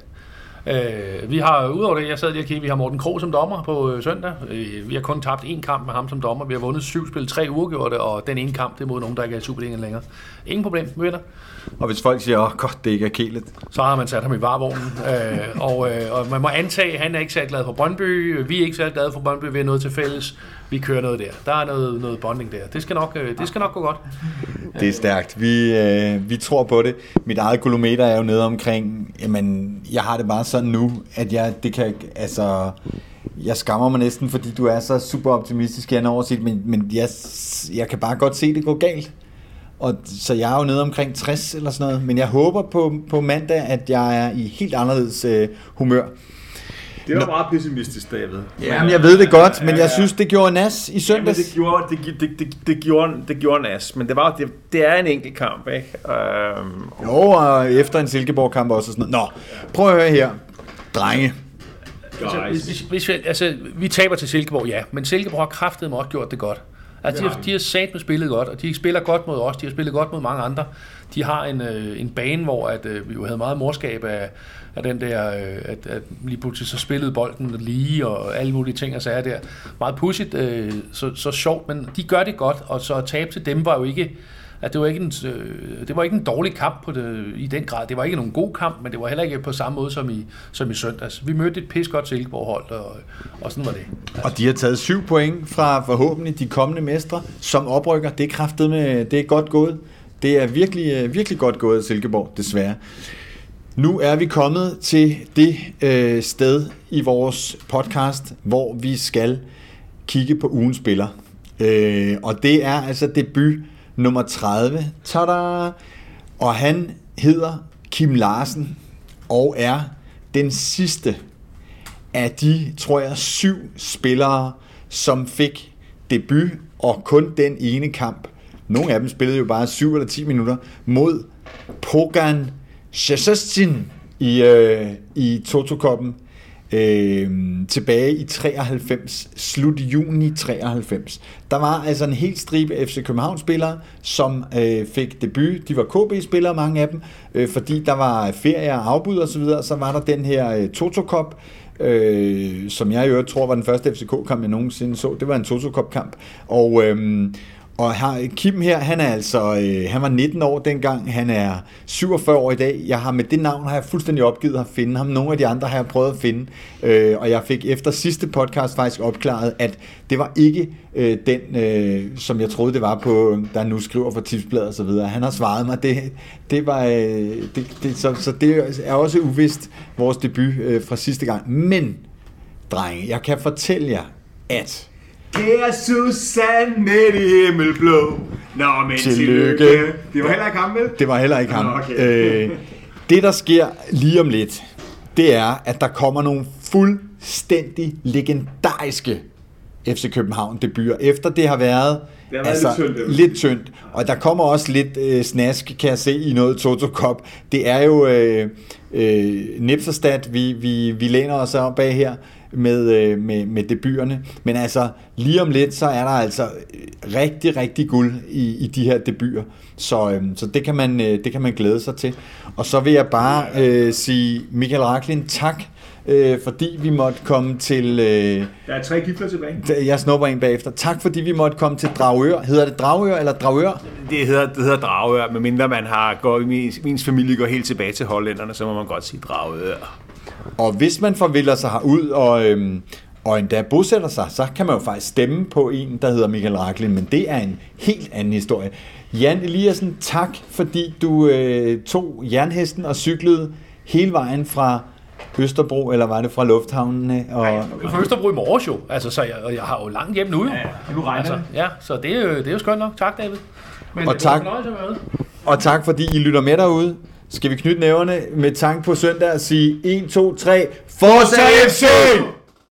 Øh, vi har, udover det, jeg sad lige og kiggede, vi har Morten Krog som dommer på øh, søndag. Øh, vi har kun tabt én kamp med ham som dommer. Vi har vundet syv spil, tre uafgjorte, og den ene kamp, det er mod nogen, der ikke er i Superligaen længere. Ingen problem, vi vinder. Og hvis folk siger, åh oh, godt, det ikke er kælet. Så har man sat ham i varevognen. øh, og, øh, og man må antage, at han er ikke særlig glad for Brøndby. Vi er ikke særlig glade for Brøndby. Vi er noget til fælles. Vi kører noget der. Der er noget, noget bonding der. Det skal, nok, øh, det skal nok gå godt. Det er stærkt. Vi, øh, vi tror på det. Mit eget kilometer er jo nede omkring, jamen, jeg har det bare sådan nu, at jeg, det kan, altså, jeg skammer mig næsten, fordi du er så super optimistisk, Jan Overset, men, men jeg, jeg kan bare godt se, det går galt. Og, så jeg er jo nede omkring 60 eller sådan noget, men jeg håber på, på mandag, at jeg er i helt anderledes øh, humør. Det var Nå. meget pessimistisk, David. Jamen, jeg ved det godt, men jeg synes, det gjorde Nas i søndags. Jamen, det gjorde, det, det, det, det, gjorde, det gjorde Nas, men det, var, det, det er en enkelt kamp, ikke? Um, jo, og efter en Silkeborg-kamp også og sådan noget. Nå, prøv at høre her. Drenge. Altså, hvis, hvis vi, altså, vi taber til Silkeborg, ja, men Silkeborg har kraftet mig også gjort det godt. Altså, de, har, de har sat med spillet godt, og de spiller godt mod os, de har spillet godt mod mange andre. De har en, øh, en bane, hvor at, øh, vi jo havde meget morskab af, af den der, øh, at, at lige pludselig så spillede bolden lige, og alle mulige ting og sager der. Meget pudsigt, øh, så, så sjovt, men de gør det godt, og så at tabe til dem var jo ikke, at det var ikke en, øh, det var ikke en dårlig kamp på det, i den grad. Det var ikke nogen god kamp, men det var heller ikke på samme måde som i, som i søndags. Vi mødte et pis godt Silkeborg hold, og, og sådan var det. Altså. Og de har taget syv point fra forhåbentlig de kommende mestre, som oprykker. Det er kraftet med, det er godt gået. Det er virkelig, øh, virkelig godt gået Silkeborg, desværre. Nu er vi kommet til det øh, sted i vores podcast, hvor vi skal kigge på ugens spiller. Øh, og det er altså debut nummer 30. Tada! Og han hedder Kim Larsen og er den sidste af de, tror jeg, syv spillere, som fik debut og kun den ene kamp. Nogle af dem spillede jo bare 7 eller 10 minutter mod Pogan Shasastin i, øh, i Toto-koppen øh, tilbage i 93, slut juni 93. Der var altså en helt stribe FC København-spillere, som øh, fik debut. De var KB-spillere, mange af dem, øh, fordi der var ferie og afbud og så videre. Så var der den her øh, Toto Cup, øh, som jeg i øvrigt tror var den første FCK-kamp, jeg nogensinde så. Det var en Toto Cup-kamp. Og, øh, og har, Kim her, han er altså, øh, han var 19 år dengang, han er 47 år i dag. Jeg har med det navn, har jeg fuldstændig opgivet at finde ham. Nogle af de andre har jeg prøvet at finde. Øh, og jeg fik efter sidste podcast faktisk opklaret, at det var ikke øh, den, øh, som jeg troede det var på, der nu skriver for tipsbladet og så videre. Han har svaret mig, det, det var, øh, det, det, så, så det er også uvist vores debut øh, fra sidste gang. Men, drenge, jeg kan fortælle jer, at Kære Susanne i himmelblå. Nå, men Tillykke. tillykke. Det var heller ikke ham, vel? Det var heller ikke ham. Nå, okay. Øh, det, der sker lige om lidt, det er, at der kommer nogle fuldstændig legendariske FC København debuter, efter det har været, Det har været lidt tyndt, lidt tyndt. Og der kommer også lidt øh, snask, kan jeg se, i noget Toto Cup. Det er jo øh, øh, Nipserstad, vi, vi, vi læner os op bag her med, øh, med, med debuterne. Men altså, lige om lidt, så er der altså øh, rigtig, rigtig guld i, i de her debuter. Så, øh, så det, kan man, øh, det kan man glæde sig til. Og så vil jeg bare øh, sige, Michael Raklin, tak, øh, fordi vi måtte komme til... Øh, Der er tre gifler tilbage. jeg snupper en bagefter. Tak fordi vi måtte komme til Dragør. Hedder det Dragør eller Dragør? Det hedder, det hedder Dragør, medmindre man har gået, min, min familie går helt tilbage til hollænderne, så må man godt sige Dragør. Og hvis man forviller sig herud og, øhm, og endda bosætter sig, så kan man jo faktisk stemme på en, der hedder Michael Raklin, men det er en helt anden historie. Jan Eliassen, tak fordi du øh, tog jernhesten og cyklede hele vejen fra Østerbro, eller var det fra lufthavnene? Og, Jeg er fra Østerbro i morges jo, altså, så jeg, og jeg har jo langt hjem nu jo. nu regner altså, ja, så det er, jo, det er jo skønt nok. Tak, David. Men Og det var tak. og tak fordi I lytter med derude. Skal vi knytte næverne med tanke på søndag og sige 1, 2, 3, Forza FC!